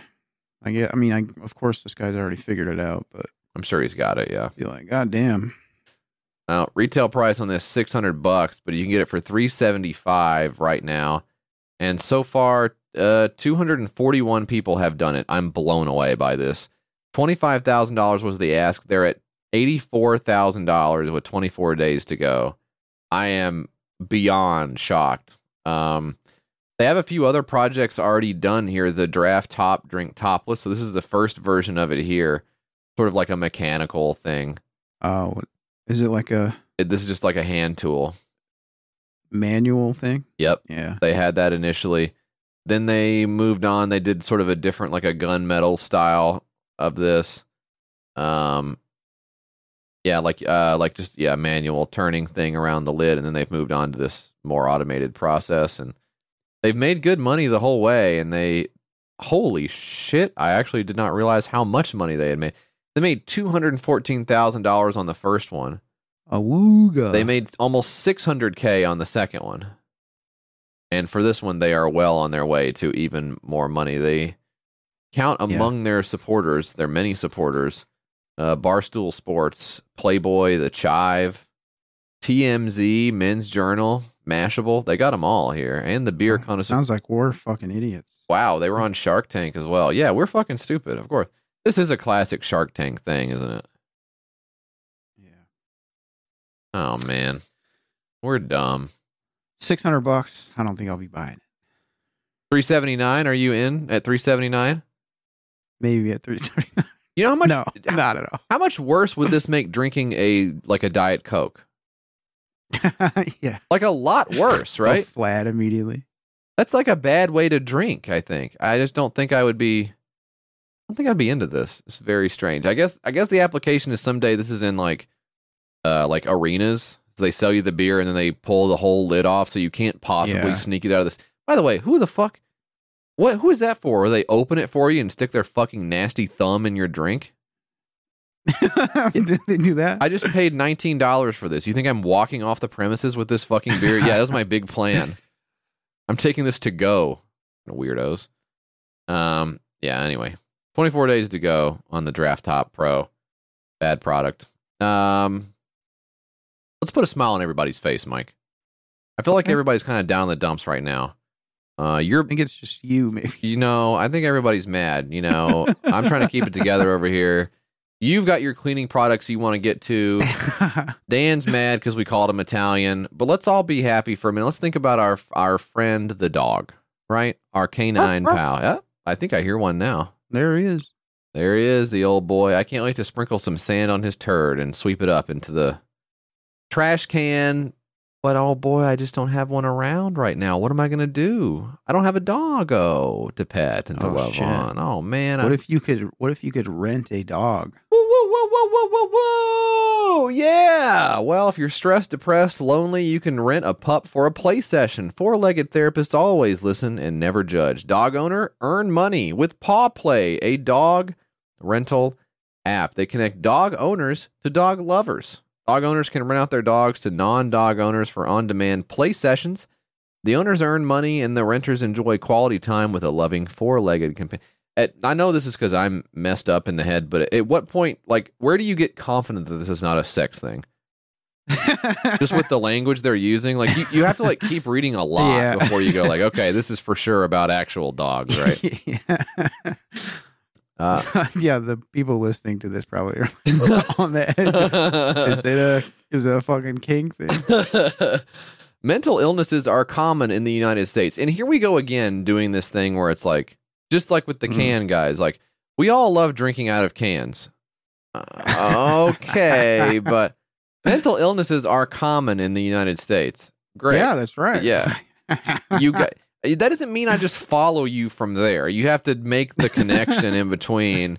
I get. I mean, I of course this guy's already figured it out, but I'm sure he's got it. Yeah. Feel like, God damn. Now, retail price on this six hundred bucks, but you can get it for three seventy five right now. And so far, uh, two hundred and forty one people have done it. I'm blown away by this. Twenty five thousand dollars was the ask. They're at eighty four thousand dollars with twenty four days to go. I am beyond shocked. Um, they have a few other projects already done here. The draft top drink topless. So this is the first version of it here, sort of like a mechanical thing. Oh, is it like a It, this is just like a hand tool. manual thing? Yep. Yeah. They had that initially. Then they moved on. They did sort of a different, like a gunmetal style of this. Um, yeah, like uh, like just yeah, manual turning thing around the lid, and then they've moved on to this more automated process, and they've made good money the whole way. And they, holy shit, I actually did not realize how much money they had made. They made two hundred and fourteen thousand dollars on the first one. A wooga. They made almost 600k on the second one. And for this one they are well on their way to even more money. They count among their supporters, their many supporters, uh, Barstool Sports, Playboy, The Chive, TMZ, Men's Journal, Mashable. They got them all here. And the Beer Connoisseur. Sounds like we're fucking idiots. Wow, they were on Shark Tank as well. Yeah, we're fucking stupid, of course. This is a classic Shark Tank thing, isn't it? Yeah. Oh man. We're dumb. Six hundred bucks. I don't think I'll be buying it. 379 are you in at 379 Maybe at three seventy nine. you know how much No, not at all. how much worse would this make drinking a like a diet coke yeah. like a lot worse right flat immediately. that's like a bad way to drink i think i just don't think i would be don't think i'd be into this it's very strange i guess i guess the application is someday this is in like uh like arenas so they sell you the beer and then they pull the whole lid off so you can't possibly Yeah. sneak it out of this by the way who the fuck what who is that for? Or they open it for you and stick their fucking nasty thumb in your drink? Did they do that? I just paid nineteen dollars for this. You think I'm walking off the premises with this fucking beer? Yeah, that was my big plan. I'm taking this to go. Weirdos. Um. Yeah. Anyway, 24 days to go on the Draft Top Pro. Bad product. Um. Let's put a smile on everybody's face, Mike. I feel like everybody's kind of down in the dumps right now. Uh, you're I think it's just you, maybe. you know, I think everybody's mad. You know, I'm trying to keep it together over here. You've got your cleaning products you want to get to. Dan's mad because we called him Italian. But let's all be happy for a minute. Let's think about our our friend the dog, right? Our canine pal. Yeah, I think I hear one now. There he is. There he is, the old boy. I can't wait to sprinkle some sand on his turd and sweep it up into the trash can. But oh boy, I just don't have one around right now. What am I going to do? I don't have a doggo to pet and to Oh, love shit. on. Oh man. What I- if you could? What if you could rent a dog? Whoa, whoa, whoa, whoa, whoa, whoa. Yeah. Well, if you're stressed, depressed, lonely, you can rent a pup for a play session. Four legged therapists always listen and never judge. Dog owner, earn money with Paw Play, a dog rental app. They connect dog owners to dog lovers. Dog owners can rent out their dogs to non dog owners for on demand play sessions. The owners earn money and the renters enjoy quality time with a loving four legged companion. At, I know this is because I'm messed up in the head, but at what point, like, where do you get confident that this is not a sex thing? Just with the language they're using, like you, you have to like keep reading a lot Yeah. before you go like, okay, this is for sure about actual dogs, right? yeah. Uh, yeah, the people listening to this probably are on the edge. Is it a is it a fucking king thing? Mental illnesses are common in the United States. And here we go again doing this thing where it's like, just like with the Mhm. can guys, like, we all love drinking out of cans. Uh, okay, but mental illnesses are common in the United States. Great. Yeah, that's right. Yeah. You got that doesn't mean I just follow you from there. You have to make the connection in between.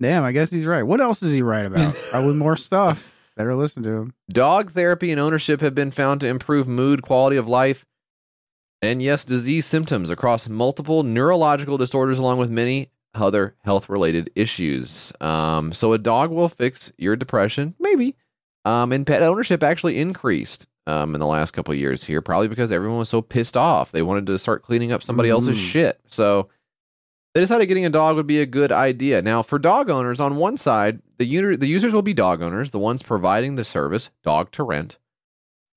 Damn, I guess he's right. What else is he right about? Probably more stuff. Better listen to him. Dog therapy and ownership have been found to improve mood, quality of life, and yes, disease symptoms across multiple neurological disorders, along with many other health related issues. Um, so, a dog will fix your depression, maybe. Um, and pet ownership actually increased um, in the last couple of years here, probably because everyone was so pissed off. They wanted to start cleaning up somebody else's Mm. shit. So, they decided getting a dog would be a good idea. Now, for dog owners, on one side, the, user, the users will be dog owners, the ones providing the service, dog to rent.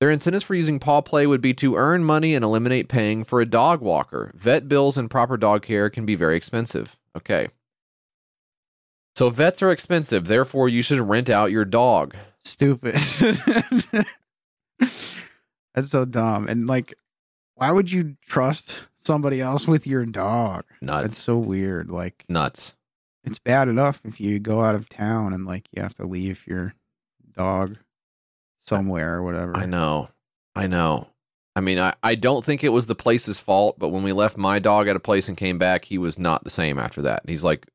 Their incentives for using Paw Play would be to earn money and eliminate paying for a dog walker. Vet bills and proper dog care can be very expensive. Okay. So, vets are expensive, therefore, you should rent out your dog. Stupid. That's so dumb. And like, why would you trust somebody else with your dog? Nuts. That's so weird. Like, Nuts. it's bad enough if you go out of town and like you have to leave your dog somewhere or whatever. I know. I know. I mean, I, I don't think it was the place's fault, but when we left my dog at a place and came back, he was not the same after that. He's like,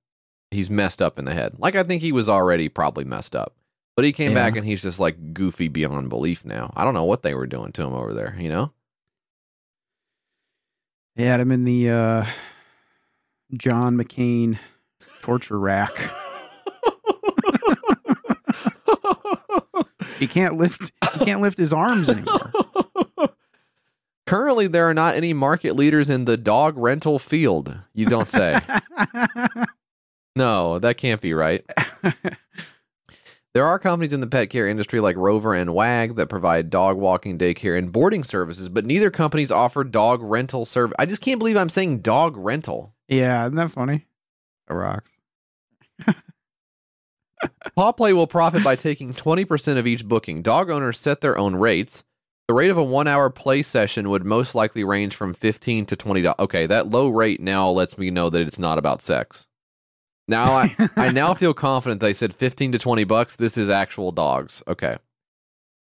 he's messed up in the head. Like, I think he was already probably messed up. But he came Yeah. back and he's just like goofy beyond belief now. I don't know what they were doing to him over there, you know? They had him in the uh, John McCain torture rack. he can't lift. He can't lift his arms anymore. Currently, there are not any market leaders in the dog rental field. You don't say. no, that can't be right. There are companies in the pet care industry like Rover and Wag that provide dog walking, daycare, and boarding services, but neither companies offer dog rental service. I just can't believe I'm saying dog rental. yeah, isn't that funny? It rocks. Paw Play will profit by taking 20% of each booking. Dog owners set their own rates. The rate of a one hour play session would most likely range from 15 to $20. Okay, that low rate now lets me know that it's not about sex. Now I, I now feel confident they said 15 to 20 bucks. This is actual dogs. Okay.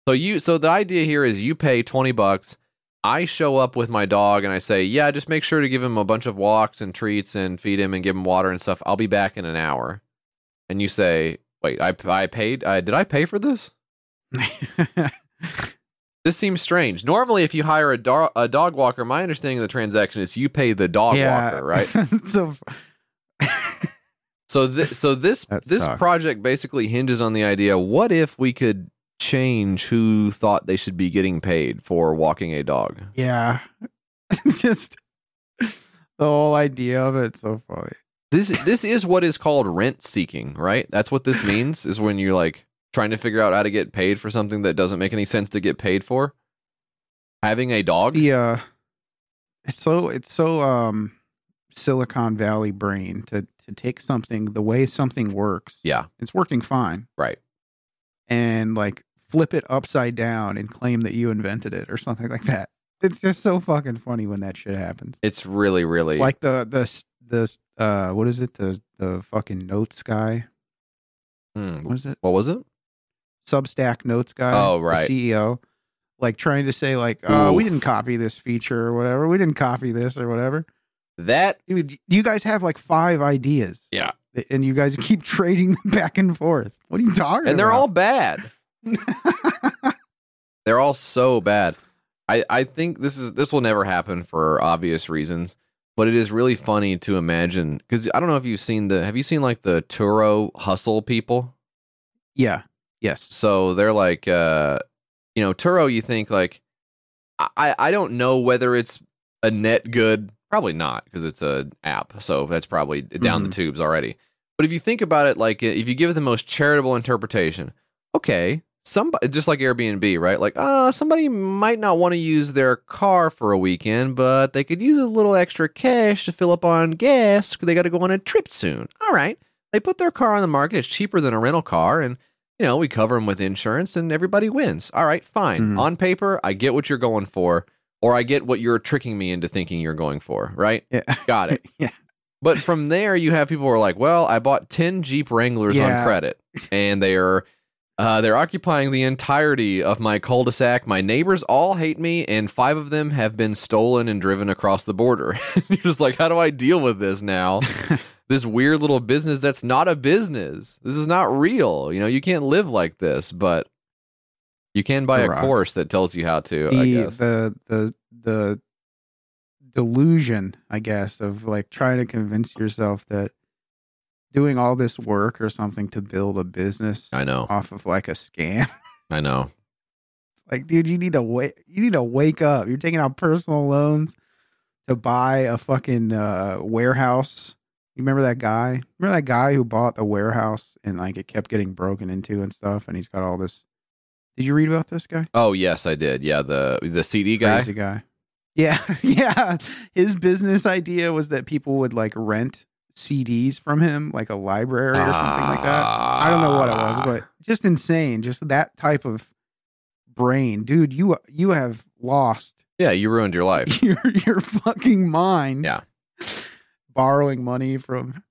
So you so the idea here is you pay 20 bucks. I show up with my dog and I say, "Yeah, just make sure to give him a bunch of walks and treats and feed him and give him water and stuff. I'll be back in an hour." And you say, "Wait, I I paid I did I pay for this?" This seems strange. Normally if you hire a, do- a dog walker, my understanding of the transaction is you pay the dog walker, right? so So th- so this That this sucks. project basically hinges on the idea: what if we could change who thought they should be getting paid for walking a dog? Yeah. Just the whole idea of it so funny. This this is what is called rent seeking, right? That's what this means. Is when you're like trying to figure out how to get paid for something that doesn't make any sense to get paid for. Having a dog. The uh it's so it's so um Silicon Valley brain to to take something the way something works. Yeah. It's working fine. Right. And like flip it upside down and claim that you invented it or something like that. It's just so fucking funny when that shit happens. It's really really Like the the the uh what is it? The the fucking notes guy. Hmm. What is it? What was it? Substack notes guy. Oh, the right. CEO. Like trying to say like, oh, we didn't copy this feature or whatever. We didn't copy this or whatever. That Dude, you guys have like five ideas. yeah, And you guys keep trading them back and forth. What are you talking and they're all bad. they're all so bad. I I think this is this will never happen for obvious reasons, but it is really funny to imagine because I don't know if you've seen the have you seen like the Turo hustle people? Yeah. Yes. So they're like, uh, you know, Turo. You think like, I I don't know whether it's a net good. Probably not because it's a app. So that's probably down the Mhm. tubes already. But if you think about it, like if you give it the most charitable interpretation, okay, somebody just like Airbnb, right? Like, uh, somebody might not want to use their car for a weekend, but they could use a little extra cash to fill up on gas because They got to go on a trip soon. All right, they put their car on the market. It's cheaper than a rental car, and you know we cover them with insurance, and everybody wins. All right, fine. Mhm. On paper, I get what you're going for, or I get what you're tricking me into thinking you're going for. Right? Yeah. Got it. yeah. But from there, you have people who are like, "Well, I bought ten Jeep Wranglers Yeah. on credit, and they are uh, they're occupying the entirety of my cul-de-sac. My neighbors all hate me, and five of them have been stolen and driven across the border." You're just like, "How do I deal with this now? this weird little business that's not a business. This is not real. You know, you can't live like this, but." You can buy a course that tells you how to. I guess. the the the delusion, I guess, of like trying to convince yourself that doing all this work or something to build a business I know. off of like a scam. I know. like, dude, you need to wait. You need to wake up. You're taking out personal loans to buy a fucking uh, warehouse. You remember that guy? Remember that guy who bought the warehouse and like it kept getting broken into and stuff, and he's got all this. Did you read about this guy? Oh yes, I did. Yeah, the the CD guy. Crazy guy. Yeah, yeah. His business idea was that people would like rent CDs from him, like a library or something like that. I don't know what it was, but ah. just insane. Just that type of brain, dude. You you have lost Yeah, you ruined your life. your your fucking mind. Yeah. borrowing money from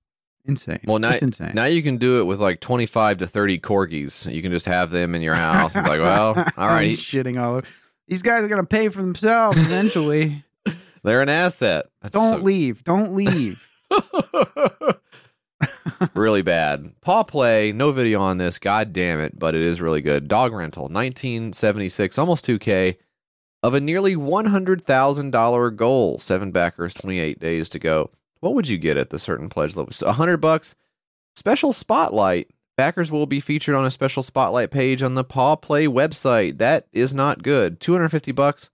insane. Well, now, insane. now you can do it with like 25 to 30 corgis. You can just have them in your house and be like, well, all right, shitting all over. These guys are gonna pay for themselves eventually. they're an asset. That's Don't so- leave. Don't leave. really bad. Paw Play, no video on this. God damn it, but it is really good. Dog rental, 1976, almost 2K, of a nearly $100,000 goal. Seven backers, 28 days to go. What would you get at the certain pledge level? So 100 bucks. Special spotlight. Backers will be featured on a special spotlight page on the Paw Play website. That is not good. 250 bucks.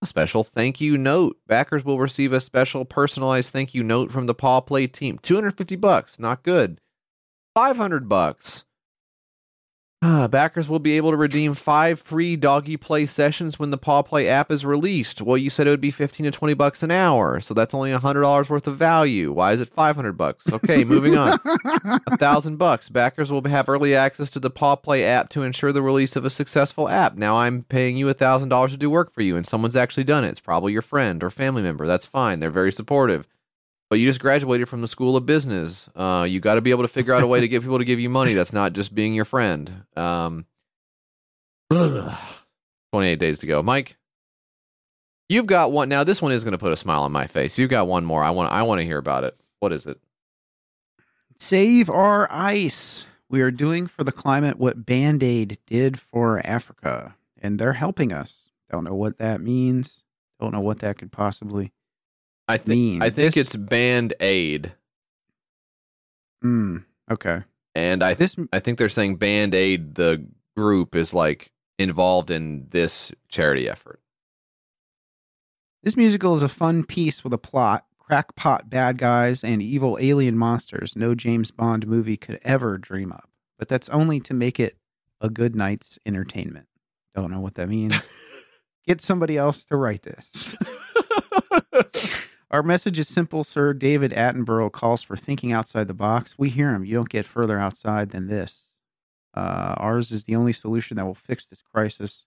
A special thank you note. Backers will receive a special personalized thank you note from the Paw Play team. 250 bucks, not good. 500 bucks. Ah, backers will be able to redeem five free doggy play sessions when the Paw Play app is released. Well, you said it would be 15 to 20 bucks an hour, so that's only $100 worth of value. Why is it 500 bucks? Okay, moving on. A thousand bucks. Backers will have early access to the Paw Play app to ensure the release of a successful app. Now I'm paying you a thousand dollars to do work for you, and someone's actually done it. It's probably your friend or family member. That's fine. They're very supportive. But you just graduated from the school of business. Uh, you got to be able to figure out a way to get people to give you money. That's not just being your friend. Um, 28 days to go. Mike, you've got one. Now this one is going to put a smile on my face. You've got one more. I want. I want to hear about it. What is it? Save our ice. We are doing for the climate what Band Aid did for Africa, and they're helping us. Don't know what that means. Don't know what that could possibly I think. mean. I think This- it's band aid. Mm. Okay. And I This I think they're saying Band Aid, the group, is like involved in this charity effort. This musical is a fun piece with a plot, crackpot bad guys, and evil alien monsters no James Bond movie could ever dream up. But that's only to make it a good night's entertainment. Don't know what that means. Get somebody else to write this. Our message is simple, sir. David Attenborough calls for thinking outside the box. We hear him. You don't get further outside than this. Uh, ours is the only solution that will fix this crisis.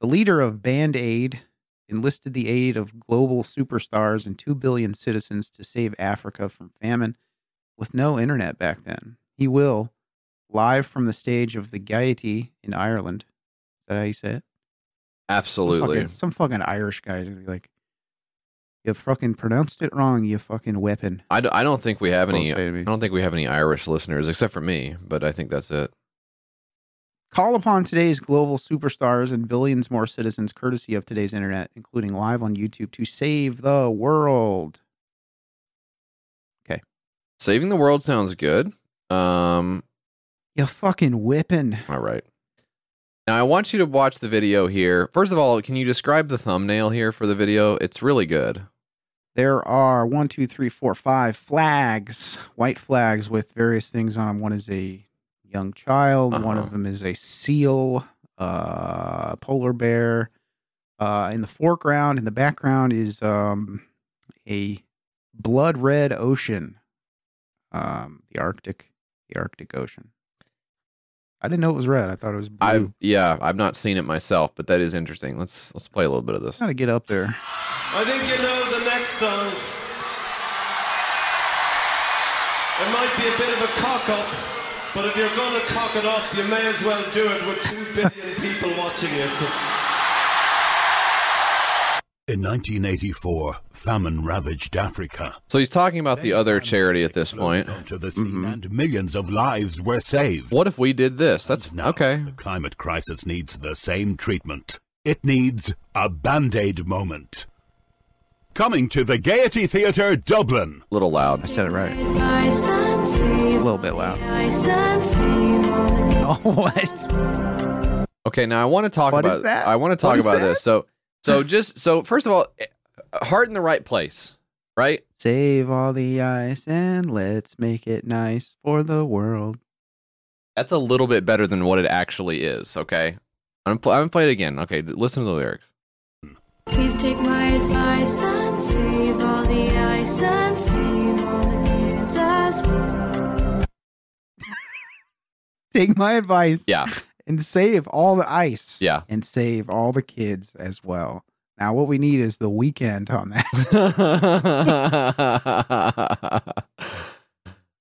The leader of Band Aid enlisted the aid of global superstars and 2 billion citizens to save Africa from famine with no internet back then. He will, live from the stage of the Gaiety in Ireland. Is that how you say it? Some Absolutely. fucking, some fucking Irish guys are gonna be like, you fucking pronounced it wrong, you fucking weapon. I, d- I don't think we have any. say to me. I don't think we have any Irish listeners except for me, but I think that's it. Call upon today's global superstars and billions more citizens, courtesy of today's internet, including live on YouTube, to save the world. Okay. Saving the world sounds good. Um, You fucking whipping. all right. Now I want you to watch the video here. First of all, can you describe the thumbnail here for the video? It's really good. There are one, two, three, four, five flags, white flags with various things on them. One is a young child. One Uh-huh. of them is a seal, uh, polar bear. Uh, in the foreground, in the background is um, a blood red ocean, um, the Arctic, the Arctic Ocean. I didn't know it was red. I thought it was blue. I've yeah, I've not seen it myself, but that is interesting. Let's let's play a little bit of this. Gotta get up there. I think you know the next song. It might be a bit of a cock up, but if you're gonna cock it up, you may as well do it with two billion people watching you. So. In 1984, famine ravaged Africa. So he's talking about the other charity at this point. To the sea, mm-hmm. and millions of lives were saved. What if we did this? That's now, okay. The climate crisis needs the same treatment. It needs a band aid moment. Coming to the Gaiety Theatre, Dublin. A little loud. I said it right. A little bit loud. Oh, what? Okay, now I want to talk What is about that? I want to talk about that? this. So so just so first of all, eh, heart in the right place, right? Save all the ice and let's make it nice for the world. That's a little bit better than what it actually is, okay? I'm pl- I'm gonna play it again. Okay, listen to the lyrics. Please take my advice and save all the ice and save all the kids as well. Take my advice. Yeah. And save all the ice. Yeah. And save all the kids as well. Now, what we need is the weekend on that.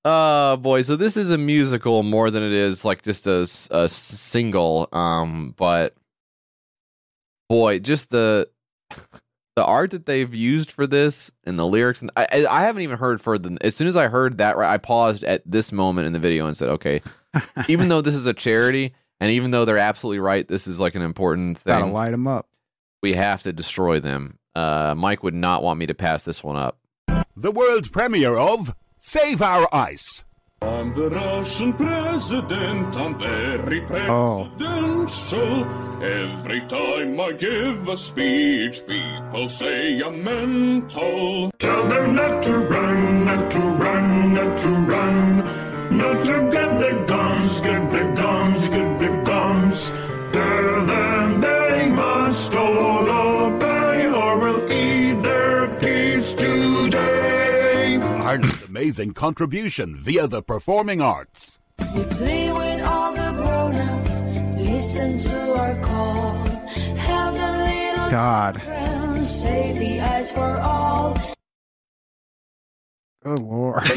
Oh boy, so this is a musical more than it is like just a, a single. Um, but boy, just the the art that they've used for this and the lyrics, and I, I I haven't even heard further. Than, as soon as I heard that, right, I paused at this moment in the video and said, okay, even though this is a charity, and even though they're absolutely right, this is like an important thing Gotta thing. light them up. We have to destroy them. Uh, Mike would not want me to pass this one up. The world premiere of Save Our Ice. I'm the Russian president, I'm very Oh. Every time I give a speech, people say I'm mental. Tell them not to run, not to run, not to run. Not to get the guns, get the guns, get the guns. Tell them they must all obey or we'll eat their peace today. Ireland's amazing contribution via the performing arts. We play with all the grown-ups, listen to our call. Help the little God. children, save the ice for all. Good lord.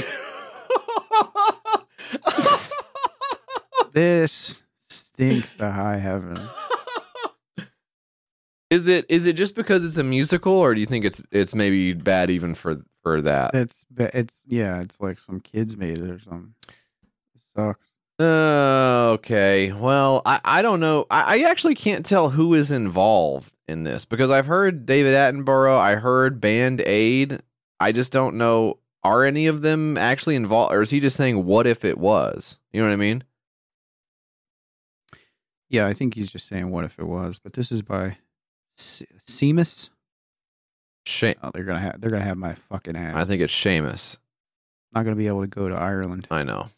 this stinks to high heaven. Is it is it just because it's a musical, or do you think it's it's maybe bad even for for that? It's it's yeah, it's like some kids made it or something. It sucks. Uh, okay. Well, I, I don't know. I, I actually can't tell who is involved in this because I've heard David Attenborough. I heard Band Aid. I just don't know. are any of them actually involved, or is he just saying, "What if it was"? You know what I mean? Yeah, I think he's just saying what if it was, but this is by Se- Seamus. Shame. Oh, they're gonna have they're gonna have my fucking ass. I think it's Seamus. Not gonna be able to go to Ireland. I know.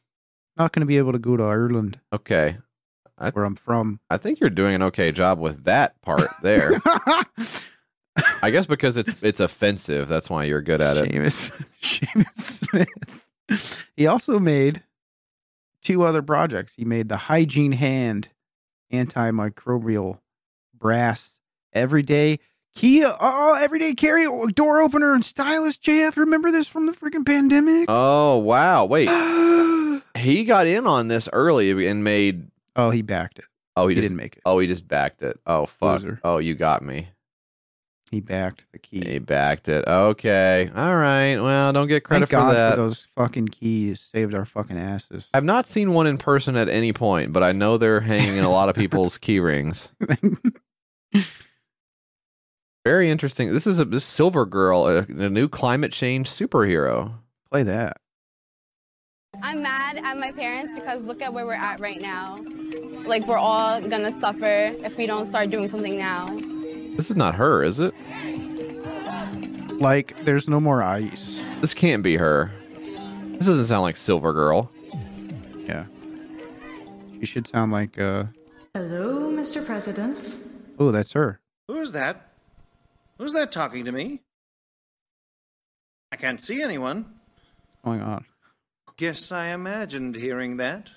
Not gonna be able to go to Ireland, Okay, where I'm from. I think you're doing an okay job with that part there. I guess because it's it's offensive, that's why you're good at it. Seamus Seamus Smith. He also made two other projects. He made the Hygiene Hand antimicrobial brass everyday key oh uh, everyday carry door opener and stylus. JF, remember this from the freaking pandemic? Oh wow! Wait, he got in on this early and made. Oh, he backed it. Oh, he, He just, didn't make it. Oh, he just backed it. Oh fuck! Loser. Oh, you got me. He backed the key. He backed it. Okay. All right. Well, don't get credit Thank God for that. those fucking keys saved our fucking asses. I've not seen one in person at any point, but I know they're hanging in a lot of people's key rings. Very interesting. This is a this Silver Girl, a, a new climate change superhero. Play that. I'm mad at my parents because look at where we're at right now. Like, we're all gonna suffer if we don't start doing something now. This is not her, is it? Like, there's no more ice. This can't be her. This doesn't sound like Silver Girl. Yeah. She should sound like uh Hello, Mr. President. oh, that's her. Who's that? Who's that talking to me? I can't see anyone. Oh What's going on? Guess I imagined hearing that.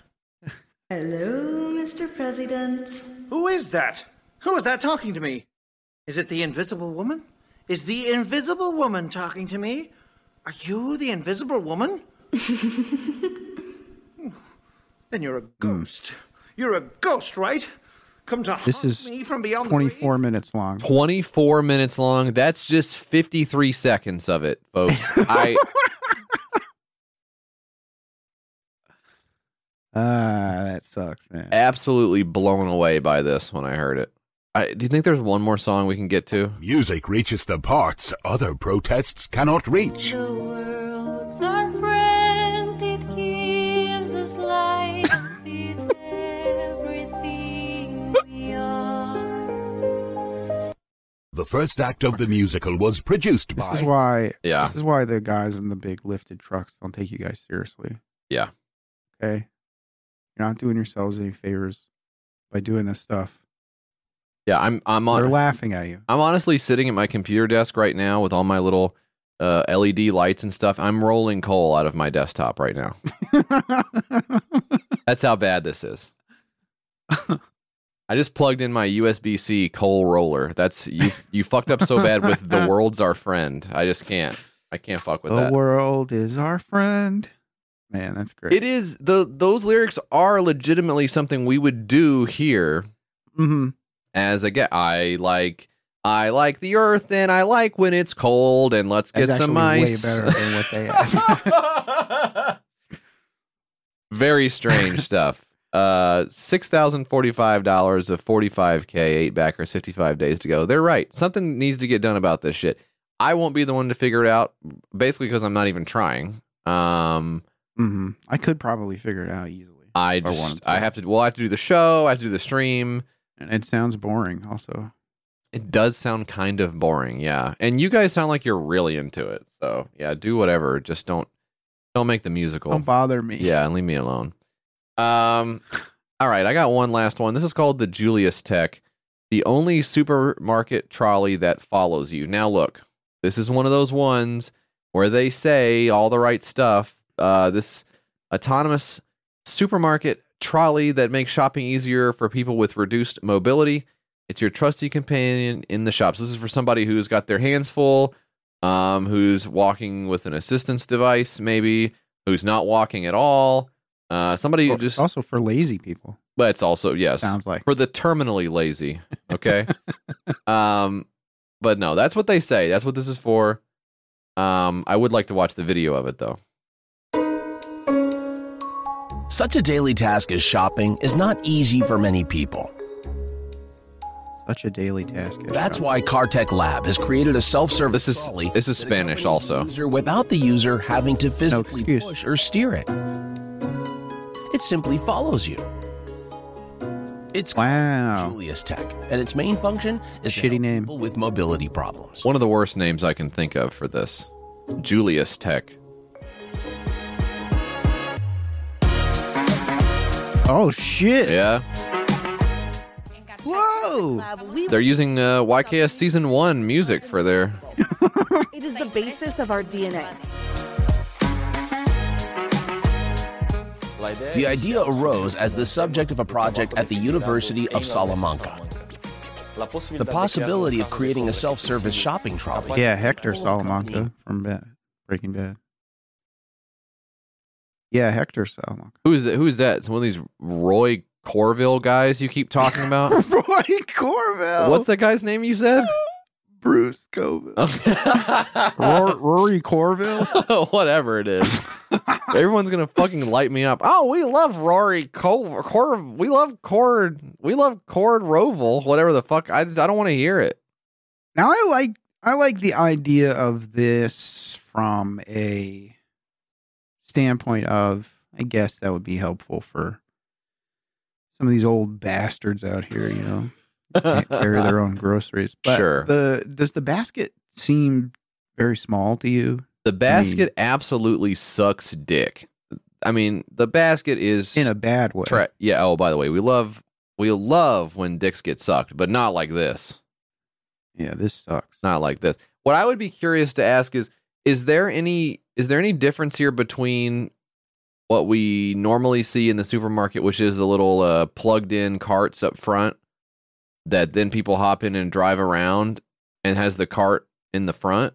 Hello, Mr. President. Who is that? Who is that talking to me? Is it the invisible woman? Is the invisible woman talking to me? Are you the invisible woman? then you're a hmm. ghost. You're a ghost, right? Come to This is me from beyond the 24 minutes long. 24 minutes long. That's just 53 seconds of it, folks. I Ah, that sucks, man. absolutely blown away by this when I heard it. I, do you think there's one more song we can get to? Music reaches the parts other protests cannot reach. The first act of the musical was produced by. This is why Yeah. This is why the guys in the big lifted trucks don't take you guys seriously. Yeah. Okay. You're not doing yourselves any favors by doing this stuff. Yeah, I'm I'm They're laughing at you. I'm honestly sitting at my computer desk right now with all my little uh, LED lights and stuff. I'm rolling coal out of my desktop right now. That's how bad this is. I just plugged in my USB C coal roller. That's you. You fucked up so bad with the world's our friend. I just can't. I can't fuck with the that. The world is our friend. Man, that's great. It is the those lyrics are legitimately something we would do here hmm as a get. I like I like the earth and I like when it's cold and let's get some ice. Way better than what they have. Very strange stuff. Uh, six thousand forty-five dollars of forty-five k eight backers, fifty-five days to go. They're right. Something needs to get done about this shit. I won't be the one to figure it out, basically because I'm not even trying. Um, mm-hmm. I could probably figure it out easily. I just. I have to. Well, I have to do the show. I have to do the stream. And it sounds boring. Also, It does sound kind of boring, yeah. And you guys sound like you're really into it. So yeah, do whatever. Just don't don't make the musical. don't bother me. Yeah, and leave me alone. Um, all right, I got one last one. This is called the Julius Tech, the only supermarket trolley that follows you. Now, look, this is one of those ones where they say all the right stuff. Uh, this autonomous supermarket trolley that makes shopping easier for people with reduced mobility. It's your trusty companion in the shops. This is for somebody who's got their hands full, um, who's walking with an assistance device, maybe, who's not walking at all. Uh, somebody who just also for lazy people. but it's also yes, Sounds like. for the terminally lazy. Okay. um, but no, that's what they say. That's what this is for. Um, I would like to watch the video of it though. Such a daily task as shopping is not easy for many people. Such a daily task. That's why CarTech Lab has created a self-service This is this is Spanish also. user without the user having to physically push or steer it. It simply follows you. It's wow. Julius Tech, and its main function is to Shitty help name. people with mobility problems. One of the worst names I can think of for this. Julius Tech. Oh shit! Yeah. Whoa! They're using uh, YKS season one music for their. It is the basis of our DNA. The idea arose as the subject of a project at the University of Salamanca. The possibility of creating a self-service shopping trolley. Yeah, Hector Salamanca from Ba- Breaking Bad. Yeah, Hector Salamanca. Who's that? Who's that? It's one of these Roy Corville guys you keep talking about. Roy Corville. What's the guy's name you said? Bruce Coville. Rory, Rory Corville. Whatever it is. Everyone's gonna fucking light me up. Oh, we love Rory Cor. Cor we love Cord. We love Cord Roval. Whatever the fuck. I, I don't want to hear it. Now I like I like the idea of this from a standpoint of I guess that would be helpful for some of these old bastards out here, you know. Can't carry their own groceries. But Sure. The does the basket seem very small to you? The basket absolutely sucks dick. I mean, the basket is In a bad way. Tra- yeah. Oh, by the way, we love we love when dicks get sucked, but not like this. Yeah, this sucks. Not like this. What I would be curious to ask is: is there any is there any difference here between what we normally see in the supermarket, which is the little uh, plugged-in carts up front that then people hop in and drive around, and has the cart in the front?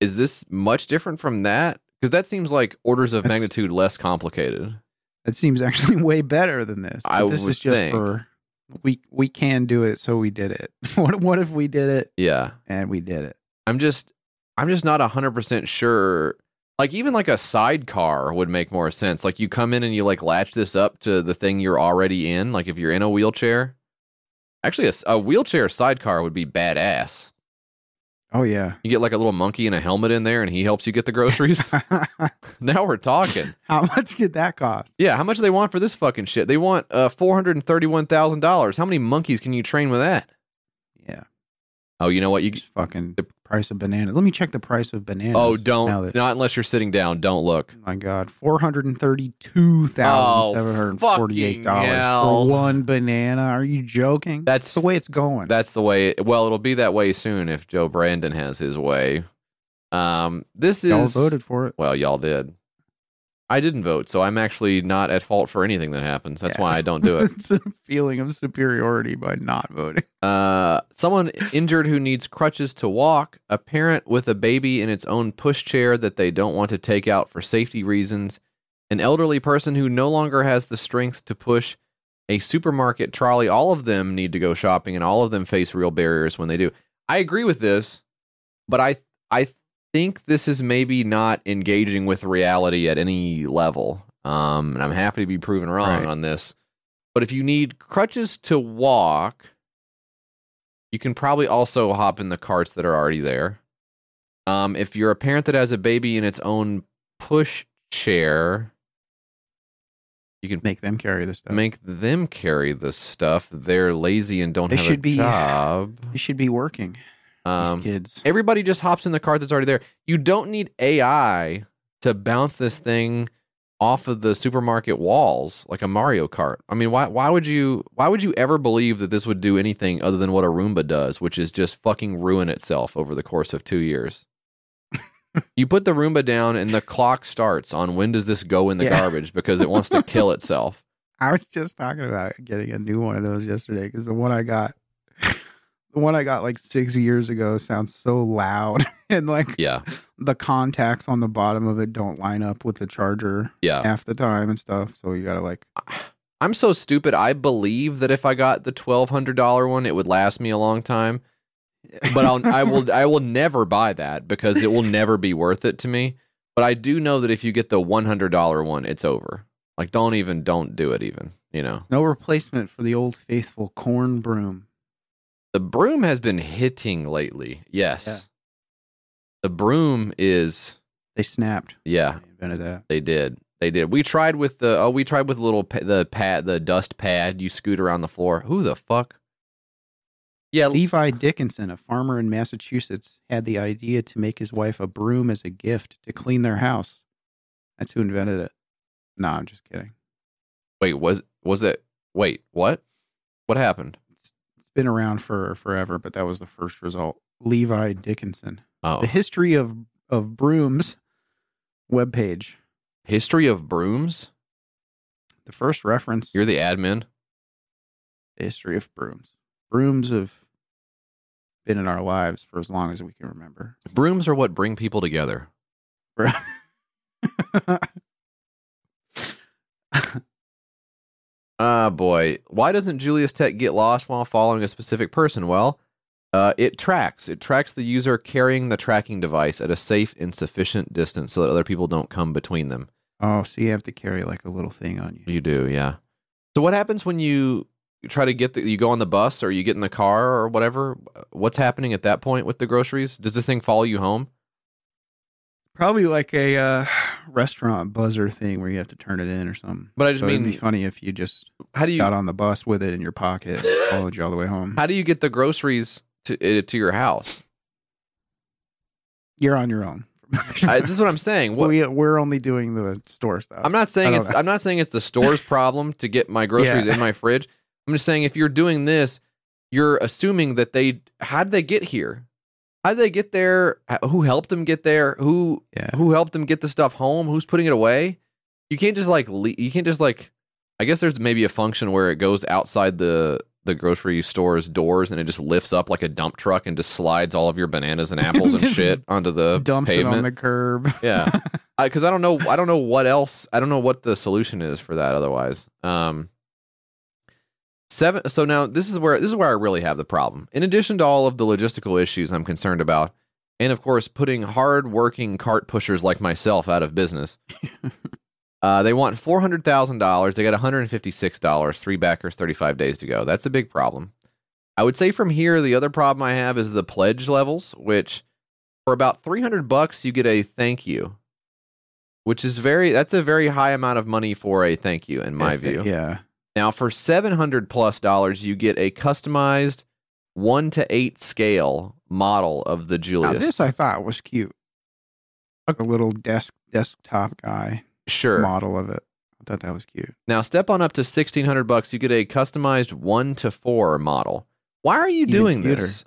Is this much different from that? Because that seems like orders of That's- magnitude less complicated. It seems actually way better than this. I this is just think. for we we can do it, so we did it. what what if we did it Yeah. and we did it? I'm just I'm just not 100% sure like even like a sidecar would make more sense. Like you come in and you like latch this up to the thing you're already in, like if you're in a wheelchair. Actually a wheelchair sidecar would be badass. Oh yeah. You get like a little monkey in a helmet in there and he helps you get the groceries. now we're talking. How much could that cost? Yeah, how much do they want for this fucking shit? They want uh $431,000. How many monkeys can you train with that? Oh, you know what? You Just fucking the price of banana. Let me check the price of bananas. Oh, now don't that- not unless you're sitting down. Don't look. my God, four hundred and thirty-two thousand seven hundred forty-eight dollars hell. for one banana. Are you joking? That's the way it's going. That's the way. Well, it'll be that way soon if Joe Brandon has his way. Um, this is Y'all voted for it. Well, y'all did. I didn't vote, so I'm actually not at fault for anything that happens. That's why I don't do it. it's a feeling of superiority by not voting. Uh, someone injured who needs crutches to walk, a parent with a baby in its own pushchair that they don't want to take out for safety reasons, an elderly person who no longer has the strength to push a supermarket trolley. All of them need to go shopping, and all of them face real barriers when they do. I agree with this, but I I think this is maybe not engaging with reality at any level. Um, and I'm happy to be proven wrong Right. on this. But if you need crutches to walk, you can probably also hop in the carts that are already there. Um, if you're a parent that has a baby in its own push chair, you can make them carry this stuff. Make them carry this stuff. They're lazy and don't They have should a be- job. You should be working. Um, kids. Everybody just hops in the cart that's already there. You don't need AI to bounce this thing off of the supermarket walls like a Mario Kart. I mean, why why would you why would you ever believe that this would do anything other than what a Roomba does, which is just fucking ruin itself over the course of 2 years? you put the Roomba down and the clock starts on when does this go in the Yeah. garbage because it wants to kill itself. I was just talking about getting a new one of those yesterday because the one I got, the one I got like six years ago sounds so loud and like Yeah. the contacts on the bottom of it don't line up with the charger Yeah. half the time and stuff. So you gotta like I'm so stupid. I believe that if I got the twelve hundred dollar one, it would last me a long time. But I'll, I will I will never buy that because it will never be worth it to me. But I do know that if you get the one hundred dollar one, it's over. Like don't even don't do it even. You know. no replacement for the old faithful corn broom. The broom has been hitting lately. Yes. Yeah. The broom is They snapped. yeah, They invented that. they did. They did. We tried with the oh, we tried with the little pa- the pad, the dust pad you scoot around the floor. Who the fuck? Yeah, Levi Dickinson, a farmer in Massachusetts, had the idea to make his wife a broom as a gift to clean their house. That's who invented it. No, I'm just kidding. wait, was was it wait, what? What happened? Been around for forever, but that was the first result. Levi Dickinson. Oh. The history of of brooms webpage. History of brooms? The first reference. You're the admin. The history of brooms. Brooms have been in our lives for as long as we can remember. Brooms are what bring people together. Ah, boy. Why doesn't Julius Tech get lost while following a specific person? Well, uh, it tracks. It tracks the user carrying the tracking device at a safe and sufficient distance so that other people don't come between them. Oh, so you have to carry like a little thing on you. You do, yeah. So what happens when you try to get the you go on the bus or you get in the car or whatever? What's happening at that point with the groceries? Does this thing follow you home? Probably like a uh, restaurant buzzer thing where you have to turn it in or something. But I just So it'd mean- be funny if you just How do you got on the bus with it in your pocket, and followed you all the way home. how do you get the groceries to uh, to your house? You're on your own. I, this is what I'm saying. What, we we're only doing the store stuff. I'm not saying I don't it's know. I'm not saying it's the store's problem to get my groceries Yeah. in my fridge. I'm just saying if you're doing this, you're assuming that they how did they get here? How did they get there? Who helped them get there? Who who helped them get the stuff home? Who's putting it away? You can't just like le- you can't just like I guess there's maybe a function where it goes outside the the grocery store's doors and it just lifts up like a dump truck and just slides all of your bananas and apples and shit onto the dumps pavement. it on the curb. Yeah, because I, don't know. I don't know what else. I don't know what the solution is for that. Otherwise, um, seven. So now this is where this is where I really have the problem. In addition to all of the logistical issues I'm concerned about, and of course putting hard-working cart pushers like myself out of business. Uh, they want four hundred thousand dollars. They got one hundred and fifty-six dollars. Three backers, thirty-five days to go. That's a big problem. I would say from here, the other problem I have is the pledge levels, which for about 300 bucks you get a thank you which is very that's a very high amount of money for a thank you in my If view yeah. Now for 700 plus dollars you get a customized 1 to 8 scale model of the Now, julius this I thought was cute. A little desk desktop guy sure model of it. I thought that was cute. now step on up to 1600 bucks you get a customized 1 to 4 model why are you Even doing cuter. this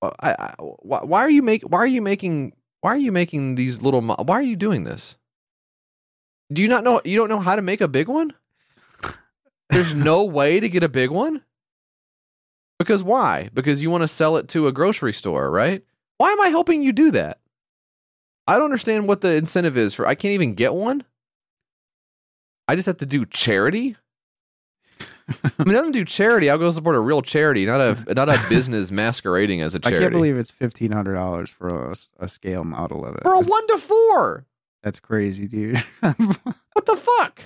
Uh, I, I, why, why are you make why are you making why are you making these little mo- why are you doing this do you not know you don't know how to make a big one there's no way to get a big one because why because you want to sell it to a grocery store right why am i helping you do that i don't understand what the incentive is for i can't even get one i just have to do charity I mean, I don't do charity. I'll go support a real charity, not a not a business masquerading as a charity. I can't believe it's fifteen hundred dollars for a, a scale model of it. For a That's- one to four. That's crazy, dude. what the fuck?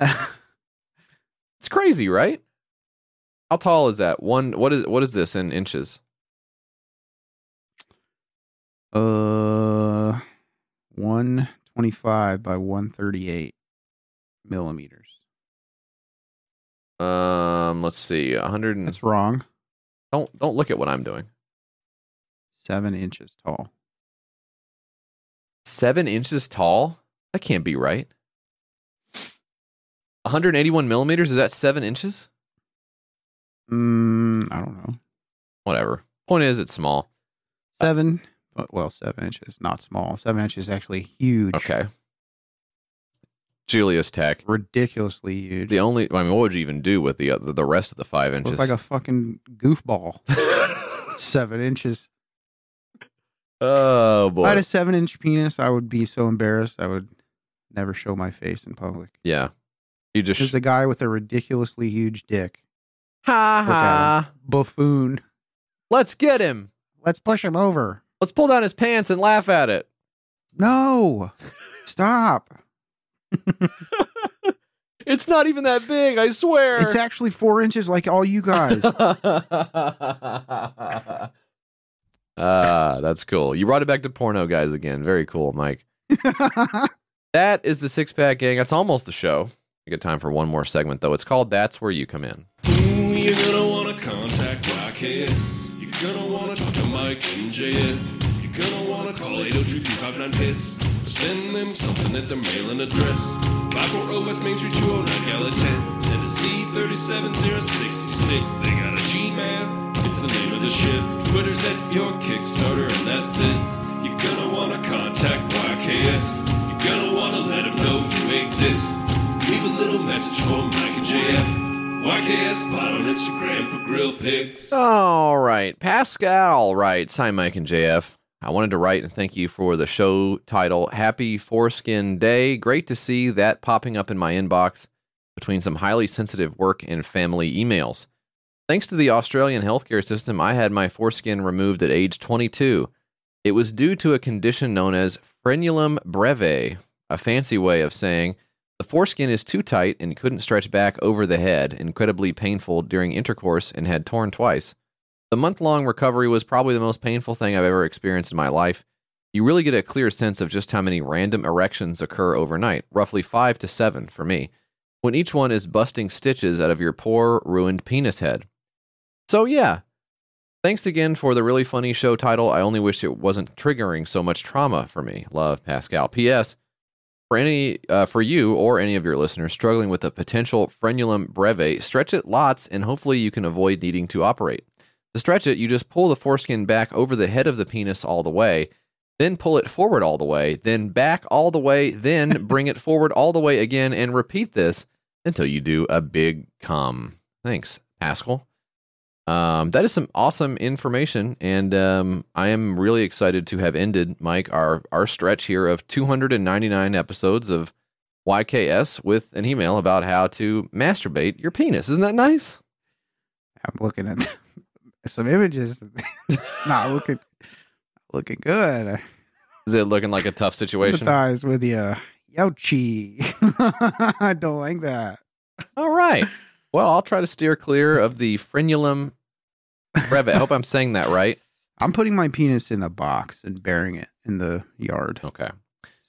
it's crazy, right? How tall is that? One. What is what is this in inches? Uh, one twenty-five by one thirty-eight millimeters. Um, let's see, a hundred. That's wrong. Don't don't look at what I'm doing. Seven inches tall. Seven inches tall? That can't be right. 181 millimeters? Is that seven inches? Mm, I don't know. Whatever. Point is, it's small. Seven. Well, seven inches, not small. Seven inches is actually huge. Okay. Julius Tech. Ridiculously huge. The only, I mean, what would you even do with the other, the rest of the five inches? Looks like a fucking goofball. seven inches. oh If I had a seven-inch penis, I would be so embarrassed. I would never show my face in public. Yeah. You just There's a guy with a ridiculously huge dick. ha Look at ha. him. Buffoon. Let's get him. Let's push him over. Let's pull down his pants and laugh at it. No. Stop. It's not even that big, I swear. It's actually four inches like all you guys. Ah, that's cool. You brought it back to porno guys again. Very cool, Mike. that is the six pack gang. That's almost the show. Got time for one more segment though. It's called That's Where You Come In. Ooh, you're gonna wanna contact. You're gonna wanna talk to Mike and JF. You're gonna wanna call 802 piss send them something at their mailing address. 540 West Main Street, 209 Gallatin. Tennessee 37066. They got a Gmail. It's the name of the ship. Twitter's at your Kickstarter, and that's it. You're gonna wanna contact YKS. You're gonna wanna let them know you exist. Leave a little message for Mike and JF. YKS on Instagram for grill pics. All right. Pascal writes Hi, Mike and JF. I wanted to write and thank you for the show title Happy Foreskin Day. Great to see that popping up in my inbox between some highly sensitive work and family emails. Thanks to the Australian healthcare system, I had my foreskin removed at age 22. It was due to a condition known as frenulum breve, a fancy way of saying the foreskin is too tight and couldn't stretch back over the head, incredibly painful during intercourse, and had torn twice. The month long recovery was probably the most painful thing I've ever experienced in my life. You really get a clear sense of just how many random erections occur overnight, roughly five to seven for me, when each one is busting stitches out of your poor, ruined penis head. So, yeah. Thanks again for the really funny show title. I only wish it wasn't triggering so much trauma for me. Love, Pascal. P.S. For any, uh, for you or any of your listeners struggling with a potential frenulum breve, stretch it lots, and hopefully you can avoid needing to operate. To stretch it, you just pull the foreskin back over the head of the penis all the way, then pull it forward all the way, then back all the way, then bring it forward all the way again, and repeat this until you do a big cum. Thanks, Pascal. Um, that is some awesome information, and um, I am really excited to have ended, Mike, our our stretch here of 299 episodes of YKS with an email about how to masturbate your penis. Isn't that nice? I'm looking at some images. Not looking looking good. Is it looking like a tough situation? Sympathize with you. Youchie. I don't like that. All right. Well, I'll try to steer clear of the frenulum breve. I hope I'm saying that right. I'm putting my penis in a box and burying it in the yard. Okay.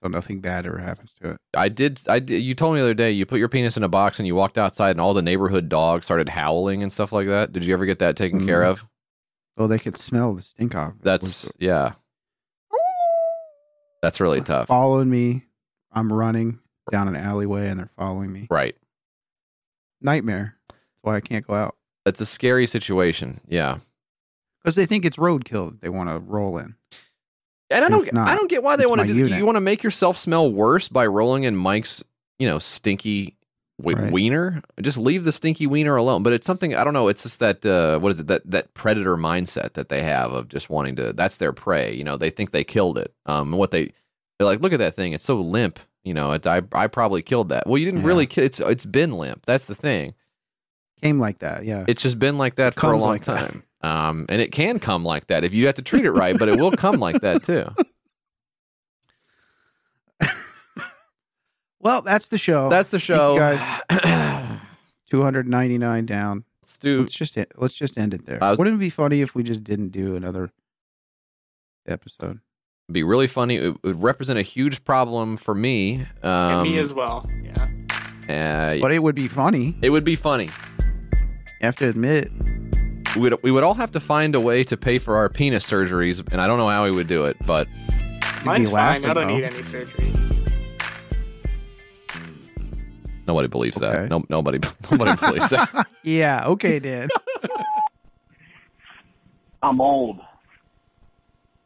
So nothing bad ever happens to it. I did. I did. You told me the other day you put your penis in a box and you walked outside and all the neighborhood dogs started howling and stuff like that. Did you ever get that taken care Mhm. of? Oh, they could smell the stink off. it. That's yeah. That's really tough. following me. I'm running down an alleyway and they're following me. Right. Nightmare. Why I can't go out. That's a scary situation. Yeah. Because they think it's roadkill that they want to roll in. And I don't. I don't get why they It's want to do. that. unit. You want to make yourself smell worse by rolling in Mike's, you know, stinky w- Right. wiener. Just leave the stinky wiener alone. But it's something I don't know. It's just that uh, what is it? That that predator mindset that they have of just wanting to. That's their prey. You know, they think they killed it. Um, and what they they're like, look at that thing. It's so limp. You know, it, I I probably killed that. Well, you didn't Yeah. really kill. It's it's been limp. That's the thing. Came like that. Yeah. It's just been like that for a long like that. time. Um, and it can come like that if you have to treat it right, but it will come like that too. Well, that's the show. That's the Thank you show. guys. 299 down. Let's do. Let's just e- let's just end it there. Was- Wouldn't it be funny if we just didn't do another episode? be really funny. It would represent a huge problem for me. Um, and me as well. Yeah. uh, But it would be funny. it would be funny. You have to admit. We would, we would all have to find a way to pay for our penis surgeries, and I don't know how we would do it, but Mine's fine. laughing, I don't though. need any surgery. nobody believes Okay. that. No, nobody, nobody believes that. Yeah. Okay, Dan. I'm old.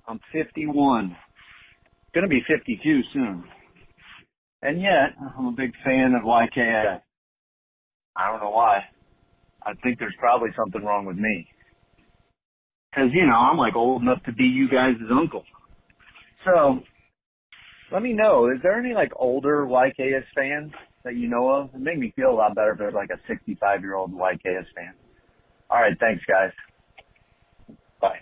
I'm 51. Gonna be 52 soon. And yet, I'm a big fan of YKS. I don't know why. I think there's probably something wrong with me. Cause, you know, I'm like old enough to be you guys' uncle. So, let me know, is there any like older YKS fans that you know of? It'd make me feel a lot better if there's like a 65 year old YKS fan. Alright, thanks guys. Bye.